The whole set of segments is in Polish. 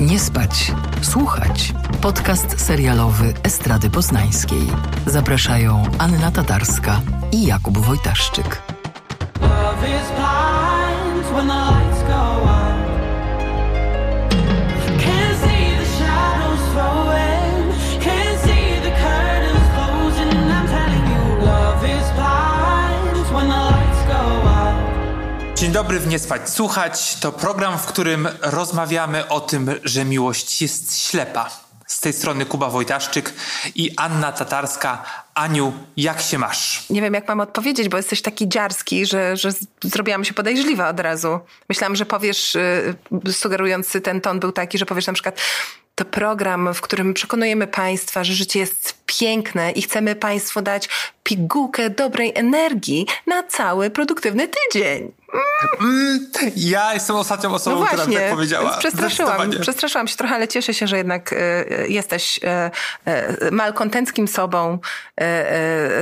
Nie spać, słuchać. Podcast serialowy Estrady Poznańskiej. Zapraszają Anna Tatarska i Jakub Wojtaszczyk. Dobry w Nie Słuchać. To program, w którym rozmawiamy o tym, że miłość jest ślepa. Z tej strony Kuba Wojtaszczyk i Anna Tatarska. Aniu, jak się masz? Nie wiem, jak mam odpowiedzieć, bo jesteś taki dziarski, że, że zrobiłam się podejrzliwa od razu. Myślałam, że powiesz, y, sugerujący ten ton był taki, że powiesz na przykład to program, w którym przekonujemy Państwa, że życie jest piękne i chcemy Państwu dać pigułkę dobrej energii na cały produktywny tydzień. Ja jestem ostatnią osobą, No która właśnie, tak powiedziała. przestraszyłam, przestraszyłam się trochę, ale cieszę się, że jednak e, jesteś e, e, malkontenckim sobą,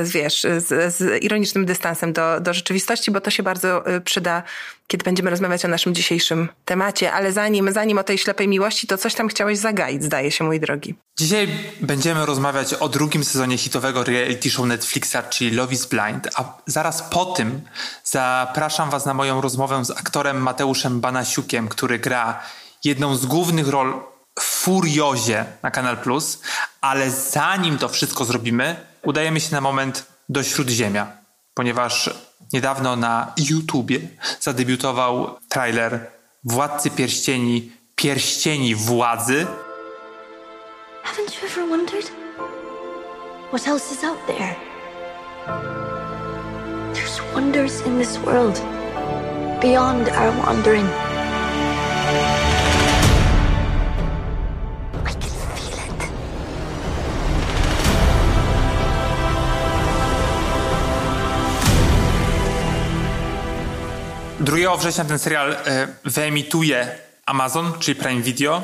wiesz, z, z ironicznym dystansem do, do rzeczywistości, bo to się bardzo przyda, kiedy będziemy rozmawiać o naszym dzisiejszym temacie. Ale zanim, zanim o tej ślepej miłości, to coś tam chciałeś zagaić, zdaje się, mój drogi. Dzisiaj będziemy rozmawiać o drugim sezonie hitowego reality show Netflixa, czyli Love is Blind, a zaraz po tym zapraszam Was na moją rozmowę z aktorem Mateuszem Banasiukiem, który gra jedną z głównych ról w Furiozie na Kanal Plus, ale zanim to wszystko zrobimy, udajemy się na moment do Śródziemia, ponieważ niedawno na YouTubie zadebiutował trailer Władcy Pierścieni, Pierścieni Władzy, Haven't you ever wondered what else is out there? There's wonders in this world beyond our wandering. 2 września ten serial e, wyemituje Amazon, czyli Prime Video.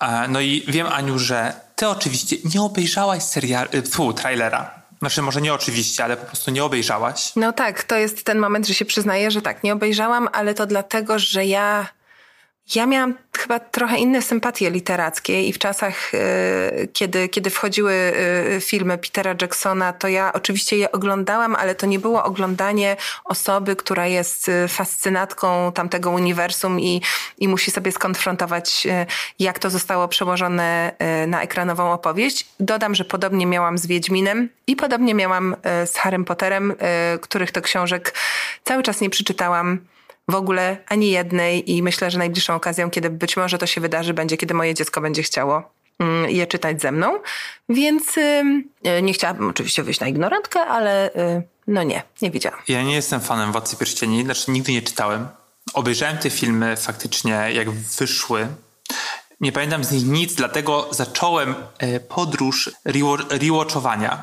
E, no i wiem, Aniu, że ty oczywiście nie obejrzałaś serial, e, tfu, trailera. Znaczy, może nie oczywiście, ale po prostu nie obejrzałaś. No tak, to jest ten moment, że się przyznaję, że tak, nie obejrzałam, ale to dlatego, że ja, ja miałam chyba trochę inne sympatie literackie i w czasach, y, kiedy, kiedy wchodziły y, filmy Petera Jacksona, to ja oczywiście je oglądałam, ale to nie było oglądanie osoby, która jest y, fascynatką tamtego uniwersum i, i musi sobie skonfrontować, jak to zostało przełożone na ekranową opowieść. Dodam, że podobnie miałam z Wiedźminem i podobnie miałam z Harrym Potterem, których to książek cały czas nie przeczytałam w ogóle ani jednej i myślę, że najbliższą okazją, kiedy być może to się wydarzy, będzie, kiedy moje dziecko będzie chciało mm, je czytać ze mną. Więc y, nie chciałabym oczywiście wyjść na ignorantkę, ale y, no nie, nie widziałam. Ja nie jestem fanem Władcy Pierścieni, znaczy nigdy nie czytałem. Obejrzałem te filmy faktycznie, jak wyszły. Nie pamiętam z nich nic, dlatego zacząłem e, podróż rewa- rewatchowania.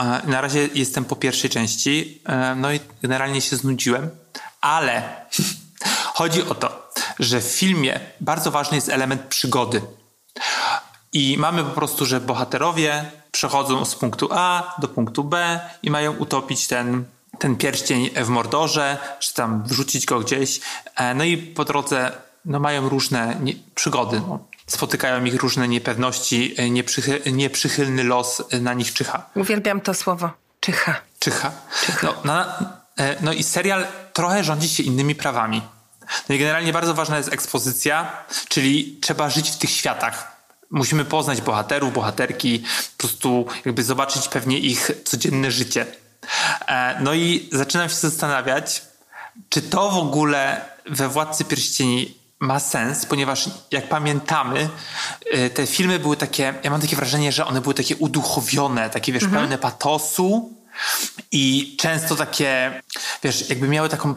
E, Na razie jestem po pierwszej części, e, no i generalnie się znudziłem, ale chodzi o to, że w filmie bardzo ważny jest element przygody. I mamy po prostu, że bohaterowie przechodzą z punktu A do punktu B i mają utopić ten, ten pierścień w Mordorze, czy tam wrzucić go gdzieś. E, No i po drodze no, mają różne nie, przygody. No. Spotykają ich różne niepewności, e, nieprzychy, nieprzychylny los e, na nich czyha. Uwielbiam to słowo. Czyha. Czyha. No, na, no i serial trochę rządzi się innymi prawami. No i generalnie bardzo ważna jest ekspozycja, czyli trzeba żyć w tych światach. Musimy poznać bohaterów, bohaterki, po prostu jakby zobaczyć pewnie ich codzienne życie. E, No i zaczynam się zastanawiać, czy to w ogóle we Władcy Pierścieni ma sens, ponieważ jak pamiętamy, y, te filmy były takie, ja mam takie wrażenie, że one były takie uduchowione, takie wiesz, pełne patosu i często takie, wiesz, jakby miały taką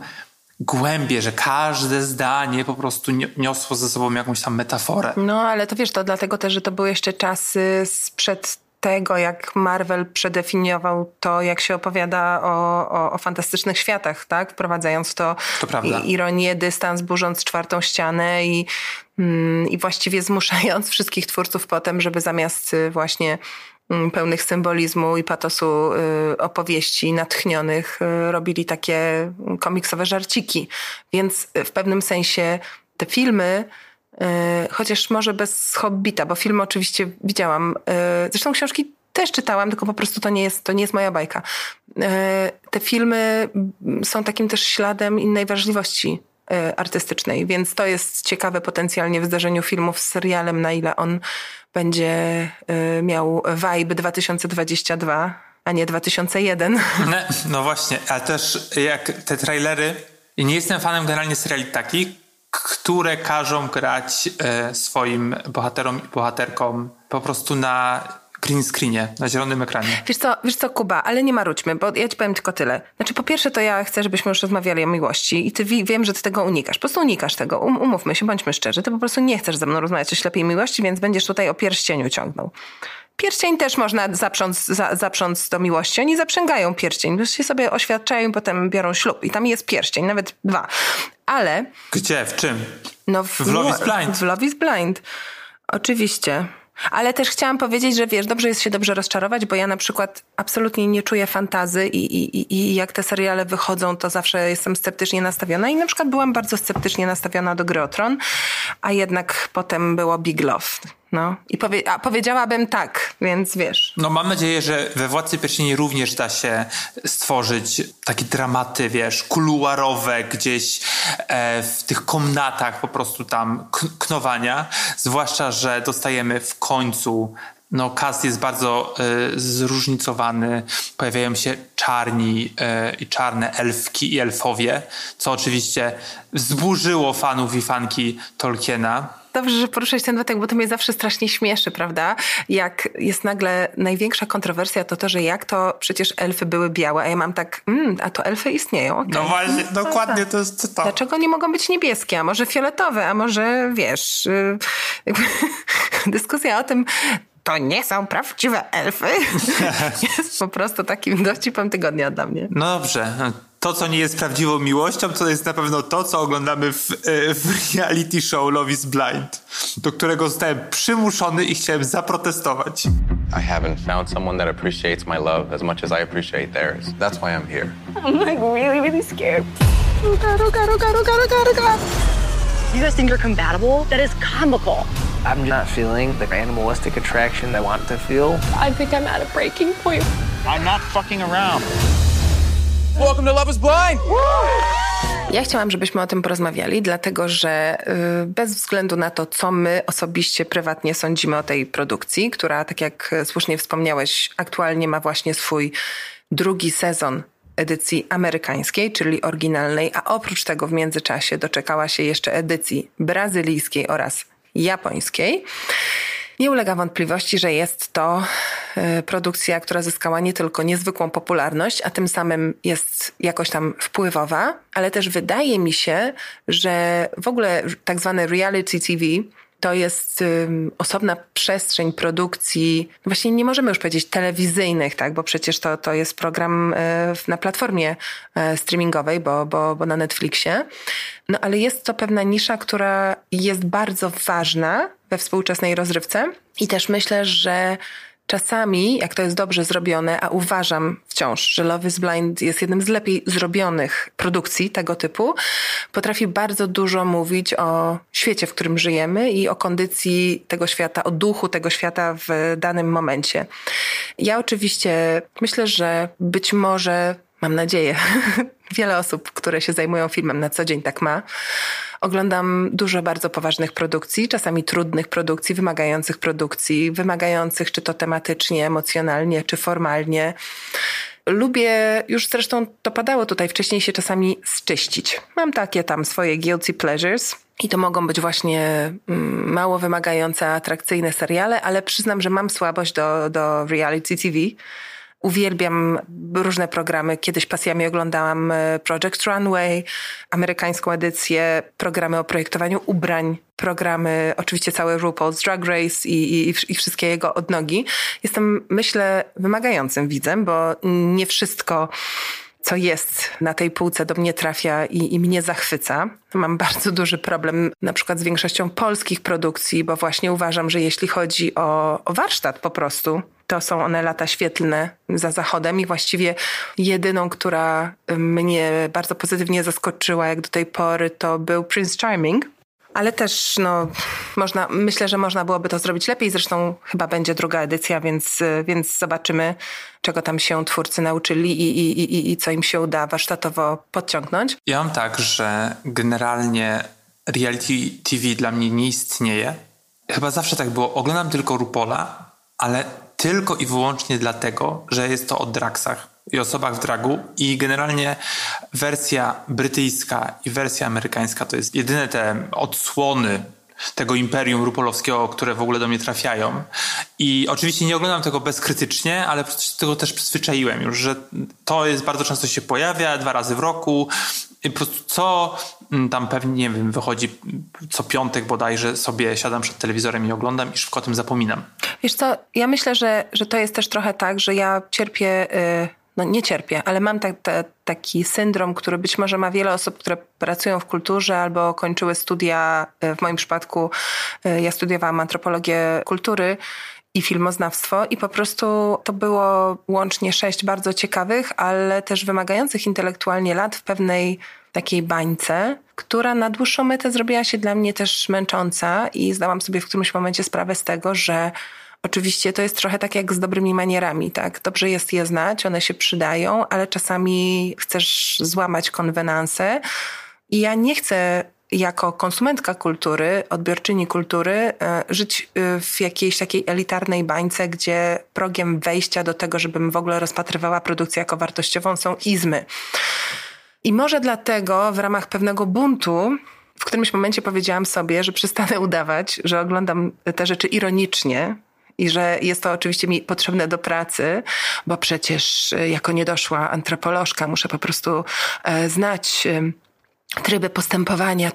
głębię, że każde zdanie po prostu ni- niosło ze sobą jakąś tam metaforę. No, ale to wiesz, to dlatego też, że to były jeszcze czasy sprzed tego, jak Marvel przedefiniował to, jak się opowiada o, o, o fantastycznych światach, tak? Wprowadzając to, To prawda. ironię, dystans, burząc czwartą ścianę i, mm, i właściwie zmuszając wszystkich twórców potem, żeby zamiast y, właśnie pełnych symbolizmu i patosu y, opowieści natchnionych y, robili takie komiksowe żarciki. Więc w pewnym sensie te filmy y, chociaż może bez Hobbita, bo film oczywiście widziałam. Zresztą książki też czytałam, tylko po prostu to nie jest, to nie jest moja bajka. Te filmy mm, są takim też śladem innej wrażliwości artystycznej, więc to jest ciekawe potencjalnie w zdarzeniu filmów z serialem, na ile on będzie e, miał vibe 2022, a nie 2001. No, no właśnie, ale też jak te trailery. Nie jestem fanem generalnie seriali takich, które każą grać e, swoim bohaterom i bohaterkom po prostu na green screenie, na zielonym ekranie. Wiesz co, wiesz co, Kuba, ale nie marudźmy, bo ja ci powiem tylko tyle. Znaczy, po pierwsze, to ja chcę, żebyśmy już rozmawiali o miłości i ty wi- wiem, że ty tego unikasz. Po prostu unikasz tego. Um, umówmy się, bądźmy szczerzy. Ty po prostu nie chcesz ze mną rozmawiać o ślepej miłości, więc będziesz tutaj o pierścieniu ciągnął. Pierścień też można zaprząc, za, zaprząc do miłości. Oni zaprzęgają pierścień, bo się sobie oświadczają i potem biorą ślub. I tam jest pierścień, nawet dwa. Ale Gdzie? W czym? no W Love is Blind. W Love is Blind. Oczywiście. Ale też chciałam powiedzieć, że wiesz, dobrze jest się dobrze rozczarować, bo ja na przykład absolutnie nie czuję fantazy i, i, i- jak te seriale wychodzą, to zawsze jestem sceptycznie nastawiona i na przykład byłam bardzo sceptycznie nastawiona do Gry Tron, a jednak potem było Big Love. No. I powie, a powiedziałabym tak, więc wiesz. No mam nadzieję, że we Władcy Pierścieni również da się stworzyć takie dramaty, wiesz, kuluarowe gdzieś e, w tych komnatach po prostu tam knowania. Zwłaszcza, że dostajemy w końcu no cast jest bardzo e, zróżnicowany. Pojawiają się czarni e, i czarne elfki i elfowie, co oczywiście wzburzyło fanów i fanki Tolkiena. Dobrze, że poruszać ten wątek, bo to mnie zawsze strasznie śmieszy, prawda? Jak jest nagle największa kontrowersja, to to, że jak to przecież elfy były białe, a ja mam tak, mm, a to elfy istnieją. okej. No właśnie, dokładnie to jest to. Dlaczego nie mogą być niebieskie, a może fioletowe, a może wiesz, y, jakby dyskusja o tym, to nie są prawdziwe elfy, jest po prostu takim dowcipem tygodnia dla mnie. No dobrze. To, co nie jest prawdziwą miłością, to jest na pewno to, co oglądamy w, e, w reality show Love is Blind, do którego zostałem przymuszony i chciałem zaprotestować. I haven't found someone that appreciates my love as much as I appreciate theirs. That's why I'm here. I'm like really, really scared. Oh god, oh god, oh god, oh god, oh god, oh god. You guys think you're compatible? That is comical. I'm not feeling the animalistic attraction I want to feel. I think I'm at a breaking point. I'm not fucking around. Welcome to Love Blind. Ja chciałam, żebyśmy o tym porozmawiali, dlatego że y, bez względu na to, co my osobiście, prywatnie sądzimy o tej produkcji, która, tak jak słusznie wspomniałeś, aktualnie ma właśnie swój drugi sezon edycji amerykańskiej, czyli oryginalnej, a oprócz tego w międzyczasie doczekała się jeszcze edycji brazylijskiej oraz japońskiej. Nie ulega wątpliwości, że jest to e, produkcja, która zyskała nie tylko niezwykłą popularność, a tym samym jest jakoś tam wpływowa, ale też wydaje mi się, że w ogóle tak zwane reality TV to jest osobna przestrzeń produkcji, właśnie nie możemy już powiedzieć telewizyjnych, tak, bo przecież to, to jest program e, na platformie e, streamingowej, bo, bo, bo na Netflixie. No ale jest to pewna nisza, która jest bardzo ważna we współczesnej rozrywce i też myślę, że czasami, jak to jest dobrze zrobione, a uważam wciąż, że Love is Blind jest jednym z lepiej zrobionych produkcji tego typu, potrafi bardzo dużo mówić o świecie, w którym żyjemy i o kondycji tego świata, o duchu tego świata w danym momencie. Ja oczywiście myślę, że być może, mam nadzieję, wiele osób, które się zajmują filmem na co dzień tak ma. Oglądam dużo bardzo poważnych produkcji, czasami trudnych produkcji, wymagających produkcji, wymagających czy to tematycznie, emocjonalnie, czy formalnie. Lubię, już zresztą to padało tutaj wcześniej, się czasami zczyścić. Mam takie tam swoje guilty pleasures. I to mogą być właśnie mm, mało wymagające, atrakcyjne seriale, ale przyznam, że mam słabość do, do reality TV. Uwielbiam różne programy. Kiedyś pasjami oglądałam e, Project Runway, amerykańską edycję, programy o projektowaniu ubrań, programy, oczywiście całe RuPaul's Drag Race i, i, i wszystkie jego odnogi. Jestem, myślę, wymagającym widzem, bo nie wszystko co jest na tej półce, do mnie trafia i, i, mnie zachwyca. Mam bardzo duży problem na przykład z większością polskich produkcji, bo właśnie uważam, że jeśli chodzi o, o warsztat po prostu, to są one lata świetlne za zachodem i właściwie jedyną, która mnie bardzo pozytywnie zaskoczyła jak do tej pory, to był Prince Charming. Ale też, no, można, myślę, że można byłoby to zrobić lepiej. Zresztą chyba będzie druga edycja, więc, więc zobaczymy, czego tam się twórcy nauczyli i, i, i, i co im się uda warsztatowo podciągnąć. Ja mam tak, że generalnie reality TV dla mnie nie istnieje. Chyba zawsze tak było. Oglądam tylko Rupola, ale tylko i wyłącznie dlatego, że jest to o draksach i osobach w dragu i generalnie wersja brytyjska i wersja amerykańska to jest jedyne te odsłony tego imperium rupolowskiego, które w ogóle do mnie trafiają. I oczywiście nie oglądam tego bezkrytycznie, ale tego też przyzwyczaiłem już, że to jest bardzo często się pojawia, dwa razy w roku. I po prostu co mm, tam pewnie, nie wiem, wychodzi co piątek bodajże sobie siadam przed telewizorem i oglądam i szybko o tym zapominam. Wiesz co, ja myślę, że, że to jest też trochę tak, że ja cierpię... Yy no nie cierpię, ale mam ta, ta, taki syndrom, który być może ma wiele osób, które pracują w kulturze albo kończyły studia. E, w moim przypadku e, ja studiowałam antropologię kultury i filmoznawstwo i po prostu to było łącznie sześć bardzo ciekawych, ale też wymagających intelektualnie lat w pewnej takiej bańce, która na dłuższą metę zrobiła się dla mnie też męcząca i zdałam sobie w którymś momencie sprawę z tego, że Oczywiście to jest trochę tak jak z dobrymi manierami, tak? Dobrze jest je znać, one się przydają, ale czasami chcesz złamać konwenanse. I ja nie chcę jako konsumentka kultury, odbiorczyni kultury, e, żyć e, w jakiejś takiej elitarnej bańce, gdzie progiem wejścia do tego, żebym w ogóle rozpatrywała produkcję jako wartościową, są izmy. I może dlatego w ramach pewnego buntu w którymś momencie powiedziałam sobie, że przestanę udawać, że oglądam te rzeczy ironicznie, i że jest to oczywiście mi potrzebne do pracy, bo przecież e, jako niedoszła antropolożka muszę po prostu e, znać e, tryby postępowania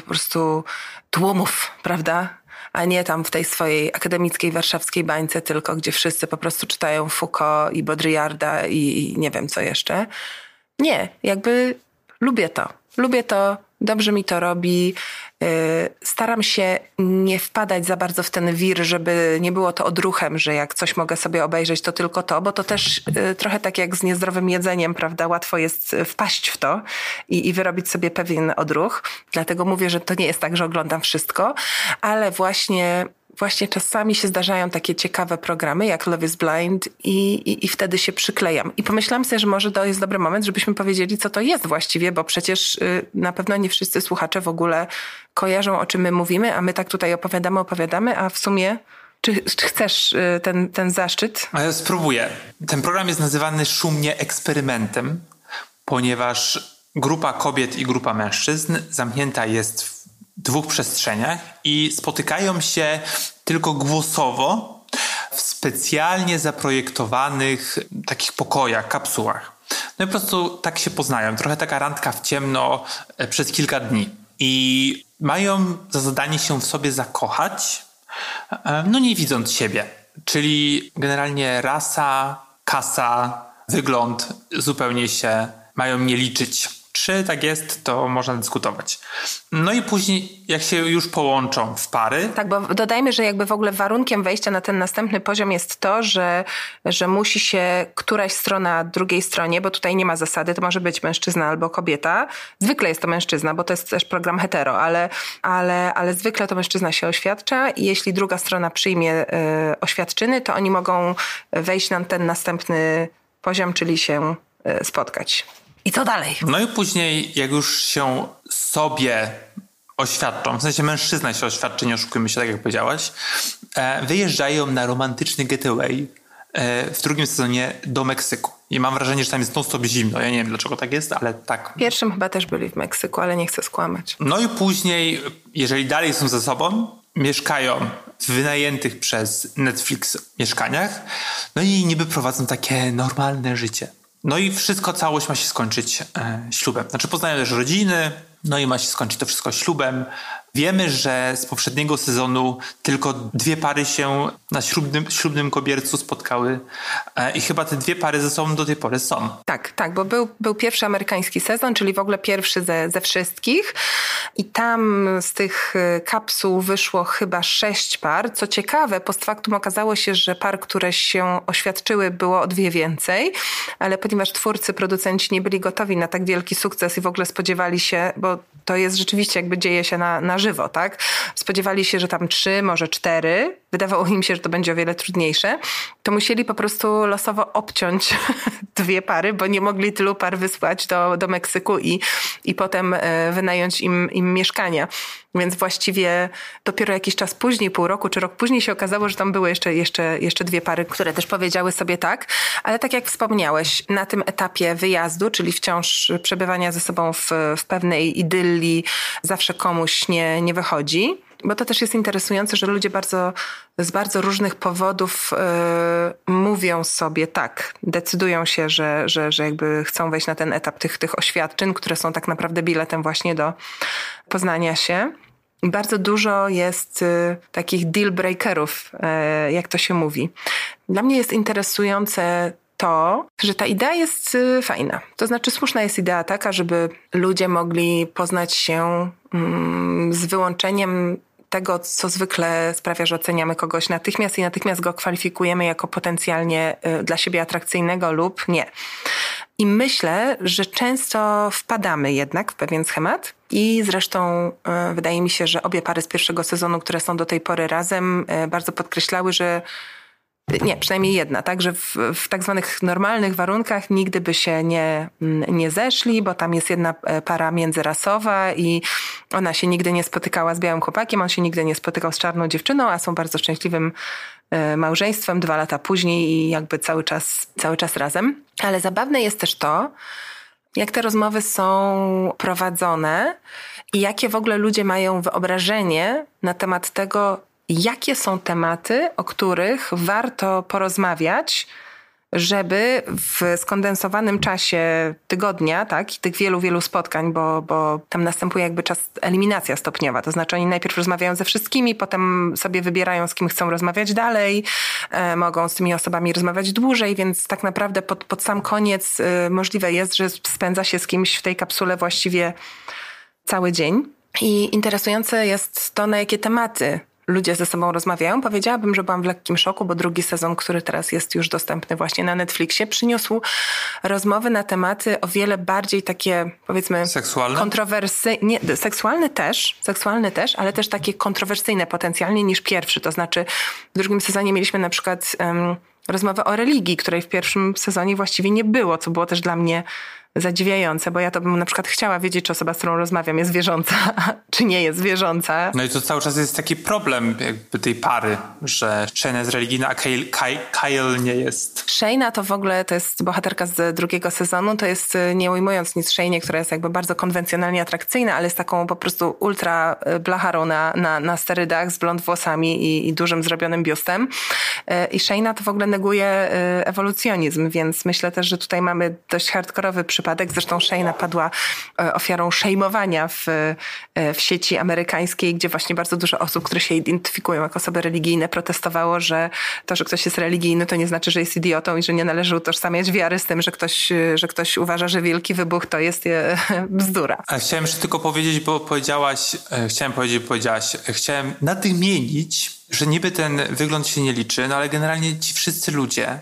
po prostu tłumów, prawda? A nie tam w tej swojej akademickiej warszawskiej bańce tylko, gdzie wszyscy po prostu czytają Foucault i Baudrillarda i, i nie wiem co jeszcze. Nie, jakby lubię to. Lubię to, dobrze mi to robi. Y, staram się nie wpadać za bardzo w ten wir, żeby nie było to odruchem, że jak coś mogę sobie obejrzeć, to tylko to, bo to też y, trochę tak jak z niezdrowym jedzeniem, prawda? Łatwo jest wpaść w to i, i wyrobić sobie pewien odruch. Dlatego mówię, że to nie jest tak, że oglądam wszystko, ale właśnie właśnie czasami się zdarzają takie ciekawe programy jak Love is Blind i, i, i, wtedy się przyklejam. I pomyślałam sobie, że może to jest dobry moment, żebyśmy powiedzieli, co to jest właściwie, bo przecież y, na pewno nie wszyscy słuchacze w ogóle kojarzą, o czym my mówimy, a my tak tutaj opowiadamy, opowiadamy, a w sumie czy, czy chcesz y, ten, ten zaszczyt? Ja spróbuję. Ten program jest nazywany szumnie eksperymentem, ponieważ grupa kobiet i grupa mężczyzn zamknięta jest w dwóch przestrzeniach i spotykają się tylko głosowo w specjalnie zaprojektowanych takich pokojach, kapsułach. No i po prostu tak się poznają. Trochę taka randka w ciemno e, przez kilka dni. I mają za zadanie się w sobie zakochać, e, no nie widząc siebie. Czyli generalnie rasa, kasa, wygląd zupełnie się mają nie liczyć. Czy tak jest, to można dyskutować. No i później, jak się już połączą w pary. Tak, bo dodajmy, że jakby w ogóle warunkiem wejścia na ten następny poziom jest to, że, że musi się któraś strona drugiej stronie, bo tutaj nie ma zasady, to może być mężczyzna albo kobieta. Zwykle jest to mężczyzna, bo to jest też program hetero, ale, ale, ale zwykle to mężczyzna się oświadcza i jeśli druga strona przyjmie y, oświadczyny, to oni mogą wejść na ten następny poziom, czyli się y, spotkać. I co dalej? No i później, jak już się sobie oświadczą, w sensie mężczyzna się oświadczy, nie oszukujmy się, tak jak powiedziałaś, e, wyjeżdżają na romantyczny getaway e, w drugim sezonie do Meksyku. I mam wrażenie, że tam jest non-stop zimno. Ja nie wiem, dlaczego tak jest, ale tak. W pierwszym chyba też byli w Meksyku, ale nie chcę skłamać. No i później, jeżeli dalej są ze sobą, mieszkają w wynajętych przez Netflix mieszkaniach, no i niby prowadzą takie normalne życie. No i wszystko, całość ma się skończyć e, ślubem. Znaczy poznają też rodziny, no i ma się skończyć to wszystko ślubem, Wiemy, że z poprzedniego sezonu tylko dwie pary się na ślubnym, ślubnym kobiercu spotkały e, i chyba te dwie pary ze sobą do tej pory są. Tak, tak, bo był, był pierwszy amerykański sezon, czyli w ogóle pierwszy ze, ze wszystkich i tam z tych y, kapsuł wyszło chyba sześć par. Co ciekawe, post factum okazało się, że par, które się oświadczyły było o dwie więcej, ale ponieważ twórcy, producenci nie byli gotowi na tak wielki sukces i w ogóle spodziewali się, bo to jest rzeczywiście jakby dzieje się na, na żywo, tak? Spodziewali się, że tam trzy, może cztery. Wydawało im się, że to będzie o wiele trudniejsze. To musieli po prostu losowo obciąć dwie pary, bo nie mogli tylu par wysłać do, do Meksyku i, i potem e, wynająć im, im mieszkania. Więc właściwie dopiero jakiś czas później, pół roku czy rok później się okazało, że tam były jeszcze, jeszcze, jeszcze dwie pary, które też powiedziały sobie tak. Ale tak jak wspomniałeś, na tym etapie wyjazdu, czyli wciąż przebywania ze sobą w, w pewnej idylli, zawsze komuś nie, nie wychodzi. Bo to też jest interesujące, że ludzie bardzo, z bardzo różnych powodów yy, mówią sobie tak, decydują się, że, że, że jakby chcą wejść na ten etap tych, tych oświadczeń, które są tak naprawdę biletem właśnie do poznania się. Bardzo dużo jest y, takich deal breakerów, y, jak to się mówi. Dla mnie jest interesujące to, że ta idea jest y, fajna. To znaczy, słuszna jest idea taka, żeby ludzie mogli poznać się mm, z wyłączeniem tego, co zwykle sprawia, że oceniamy kogoś natychmiast i natychmiast go kwalifikujemy jako potencjalnie y, dla siebie atrakcyjnego lub nie. I myślę, że często wpadamy jednak w pewien schemat. I zresztą y, wydaje mi się, że obie pary z pierwszego sezonu, które są do tej pory razem, y, bardzo podkreślały, że nie, przynajmniej jedna, tak, że w, w tak zwanych normalnych warunkach nigdy by się nie, nie zeszli, bo tam jest jedna e, para międzyrasowa i ona się nigdy nie spotykała z białym chłopakiem, on się nigdy nie spotykał z czarną dziewczyną, a są bardzo szczęśliwym e, małżeństwem dwa lata później i jakby cały czas, cały czas razem. Ale zabawne jest też to, jak te rozmowy są prowadzone i jakie w ogóle ludzie mają wyobrażenie na temat tego, jakie są tematy, o których warto porozmawiać, żeby w skondensowanym czasie tygodnia, tak, i tych wielu, wielu spotkań, bo, bo tam następuje jakby czas eliminacja stopniowa, to znaczy oni najpierw rozmawiają ze wszystkimi, potem sobie wybierają, z kim chcą rozmawiać dalej, e, mogą z tymi osobami rozmawiać dłużej, więc tak naprawdę pod, pod sam koniec e, możliwe jest, że spędza się z kimś w tej kapsule właściwie cały dzień. I interesujące jest to, na jakie tematy ludzie ze sobą rozmawiają. Powiedziałabym, że byłam w lekkim szoku, bo drugi sezon, który teraz jest już dostępny właśnie na Netflixie, przyniósł rozmowy na tematy o wiele bardziej takie, powiedzmy, seksualne. Kontrowersyjne, seksualny też, seksualny też, ale też takie kontrowersyjne potencjalnie niż pierwszy. To znaczy, w drugim sezonie mieliśmy na przykład um, rozmowę o religii, której w pierwszym sezonie właściwie nie było, co było też dla mnie zadziwiające, bo ja to bym na przykład chciała wiedzieć, czy osoba, z którą rozmawiam jest wierząca, czy nie jest wierząca. No i to cały czas jest taki problem jakby tej pary, że Shane jest religijna, a Kyle, Kyle, Kyle nie jest. Shayna to w ogóle, to jest bohaterka z drugiego sezonu, to jest y, nie ujmując nic Shaynie, która jest jakby bardzo konwencjonalnie atrakcyjna, ale jest taką po prostu ultra y, blacharą na, na, na sterydach z blond włosami i, i dużym zrobionym biustem. Y, I Shayna to w ogóle neguje ewolucjonizm, więc myślę też, że tutaj mamy dość hardkorowy przypadek przypadek. Zresztą Shayna padła e, ofiarą szejmowania w, e, w sieci amerykańskiej, gdzie właśnie bardzo dużo osób, które się identyfikują jako osoby religijne, protestowało, że to, że ktoś jest religijny, to nie znaczy, że jest idiotą i że nie należy utożsamiać wiary z tym, że ktoś, że ktoś uważa, że wielki wybuch to jest e, bzdura. A chciałem jeszcze tylko powiedzieć, bo powiedziałaś, chciałem powiedzieć, powiedziałaś, chciałem nadmienić, że niby ten wygląd się nie liczy, no ale generalnie ci wszyscy ludzie,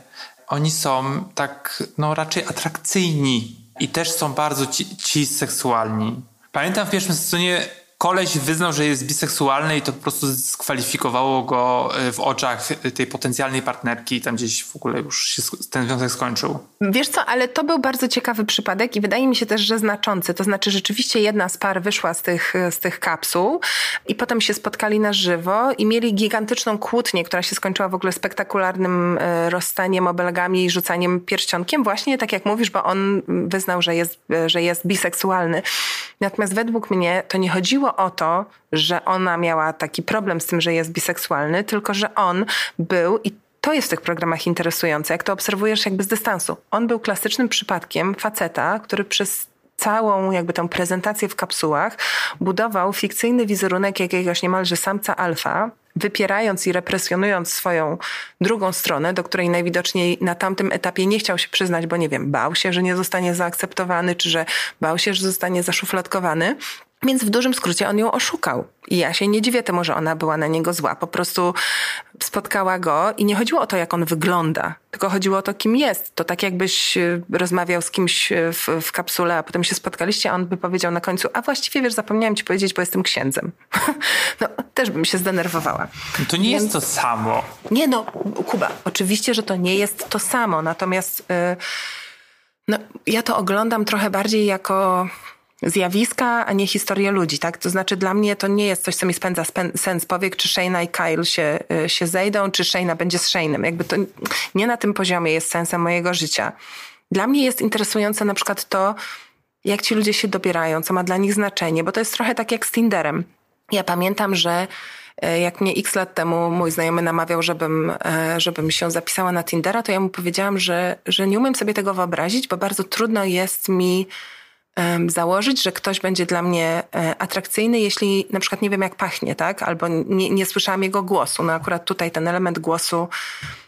oni są tak, no raczej atrakcyjni i też są bardzo ci, ci seksualni. Pamiętam w pierwszym sezonie koleś wyznał, że jest biseksualny i to po prostu dyskwalifikowało go e, w oczach tej potencjalnej partnerki i tam gdzieś w ogóle już się ten związek skończył. Wiesz co, ale to był bardzo ciekawy przypadek i wydaje mi się też, że znaczący. To znaczy rzeczywiście jedna z par wyszła z tych, z tych kapsuł i potem się spotkali na żywo i mieli gigantyczną kłótnię, która się skończyła w ogóle spektakularnym e, rozstaniem, obelgami i rzucaniem pierścionkiem. Właśnie tak jak mówisz, bo on wyznał, że jest, że jest biseksualny. Natomiast według mnie to nie chodziło o to, że ona miała taki problem z tym, że jest biseksualny, tylko że on był i to jest w tych programach interesujące, jak to obserwujesz jakby z dystansu. On był klasycznym przypadkiem faceta, który przez całą jakby tę prezentację w kapsułach budował fikcyjny wizerunek jakiegoś niemalże samca alfa, wypierając i represjonując swoją drugą stronę, do której najwidoczniej na tamtym etapie nie chciał się przyznać, bo nie wiem, bał się, że nie zostanie zaakceptowany, czy że bał się, że zostanie zaszufladkowany. Więc w dużym skrócie on ją oszukał. I ja się nie dziwię temu, że ona była na niego zła. Po prostu spotkała go i nie chodziło o to, jak on wygląda, tylko chodziło o to, kim jest. To tak jakbyś y, rozmawiał z kimś y, w, w kapsule, a potem się spotkaliście, a on by powiedział na końcu, a właściwie wiesz, zapomniałem ci powiedzieć, bo jestem księdzem. no, też bym się zdenerwowała. To nie Więc... jest to samo. Nie no, Kuba, oczywiście, że to nie jest to samo, natomiast... Yy, no, ja to oglądam trochę bardziej jako zjawiska, a nie historię ludzi, tak? To znaczy dla mnie to nie jest coś, co mi spędza sens powiek, czy Shayna i Kyle się, y, się zejdą, czy Shayna będzie z Shaynem. Jakby to nie na tym poziomie jest sensem mojego życia. Dla mnie jest interesujące na przykład to, jak ci ludzie się dobierają, co ma dla nich znaczenie, bo to jest trochę tak jak z Tinderem. Ja pamiętam, że y, jak mnie x lat temu mój znajomy namawiał, żebym, y, żebym się zapisała na Tindera, to ja mu powiedziałam, że, że nie umiem sobie tego wyobrazić, bo bardzo trudno jest mi założyć, że ktoś będzie dla mnie e, atrakcyjny, jeśli na przykład nie wiem jak pachnie, tak? Albo nie, nie słyszałam jego głosu. No akurat tutaj ten element głosu,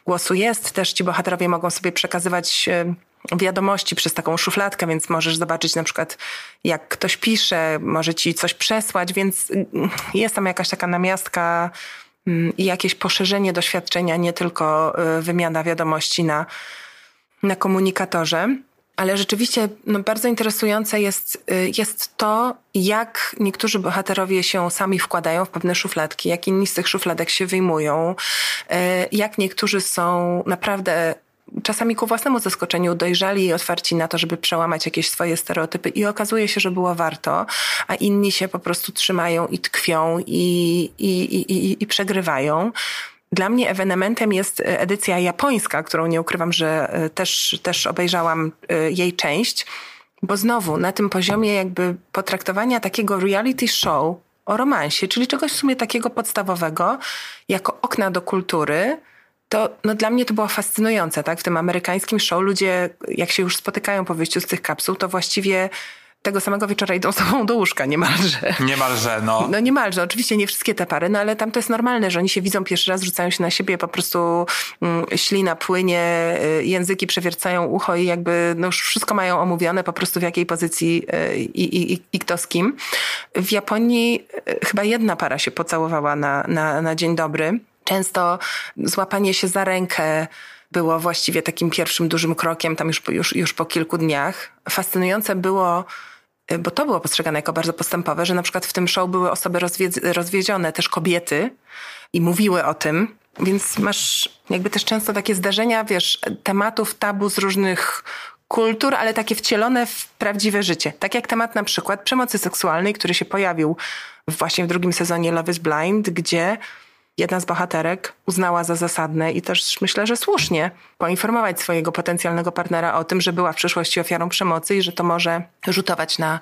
głosu jest. Też ci bohaterowie mogą sobie przekazywać wiadomości przez taką szufladkę, więc możesz zobaczyć na przykład jak ktoś pisze, może ci coś przesłać, więc mm, jest tam jakaś taka namiastka mm, i jakieś poszerzenie doświadczenia, nie tylko e, wymiana wiadomości na, na komunikatorze. Ale rzeczywiście no, bardzo interesujące jest, y, jest to, jak niektórzy bohaterowie się sami wkładają w pewne szufladki, jak inni z tych szufladek się wyjmują, y, jak niektórzy są naprawdę czasami ku własnemu zaskoczeniu dojrzali i otwarci na to, żeby przełamać jakieś swoje stereotypy i okazuje się, że było warto, a inni się po prostu trzymają i tkwią i, i, i, i, i przegrywają. Dla mnie ewenementem jest e, edycja japońska, którą nie ukrywam, że e, też, też obejrzałam e, jej część, bo znowu na tym poziomie jakby potraktowania takiego reality show o romansie, czyli czegoś w sumie takiego podstawowego, jako okna do kultury, to no dla mnie to było fascynujące, tak? W tym amerykańskim show ludzie, jak się już spotykają po wyjściu z tych kapsuł, to właściwie tego samego wieczora idą sobą do łóżka niemalże. Niemalże, no. No niemalże, oczywiście nie wszystkie te pary, no ale tam to jest normalne, że oni się widzą pierwszy raz, rzucają się na siebie, po prostu mm, ślina płynie, y, języki przewiercają ucho i jakby no już wszystko mają omówione po prostu w jakiej pozycji y, i, i, i kto z kim. W Japonii y, chyba jedna para się pocałowała na, na, na dzień dobry. Często złapanie się za rękę, było właściwie takim pierwszym dużym krokiem tam już, już, już po kilku dniach. Fascynujące było bo to było postrzegane jako bardzo postępowe, że na przykład w tym show były osoby rozwiedzione, też kobiety i mówiły o tym, więc masz jakby też często takie zdarzenia, wiesz, tematów tabu z różnych kultur, ale takie wcielone w prawdziwe życie. Tak jak temat na przykład przemocy seksualnej, który się pojawił właśnie w drugim sezonie Love is Blind, gdzie jedna z bohaterek uznała za zasadne i też myślę, że słusznie poinformować swojego potencjalnego partnera o tym, że była w przeszłości ofiarą przemocy i że to może rzutować na,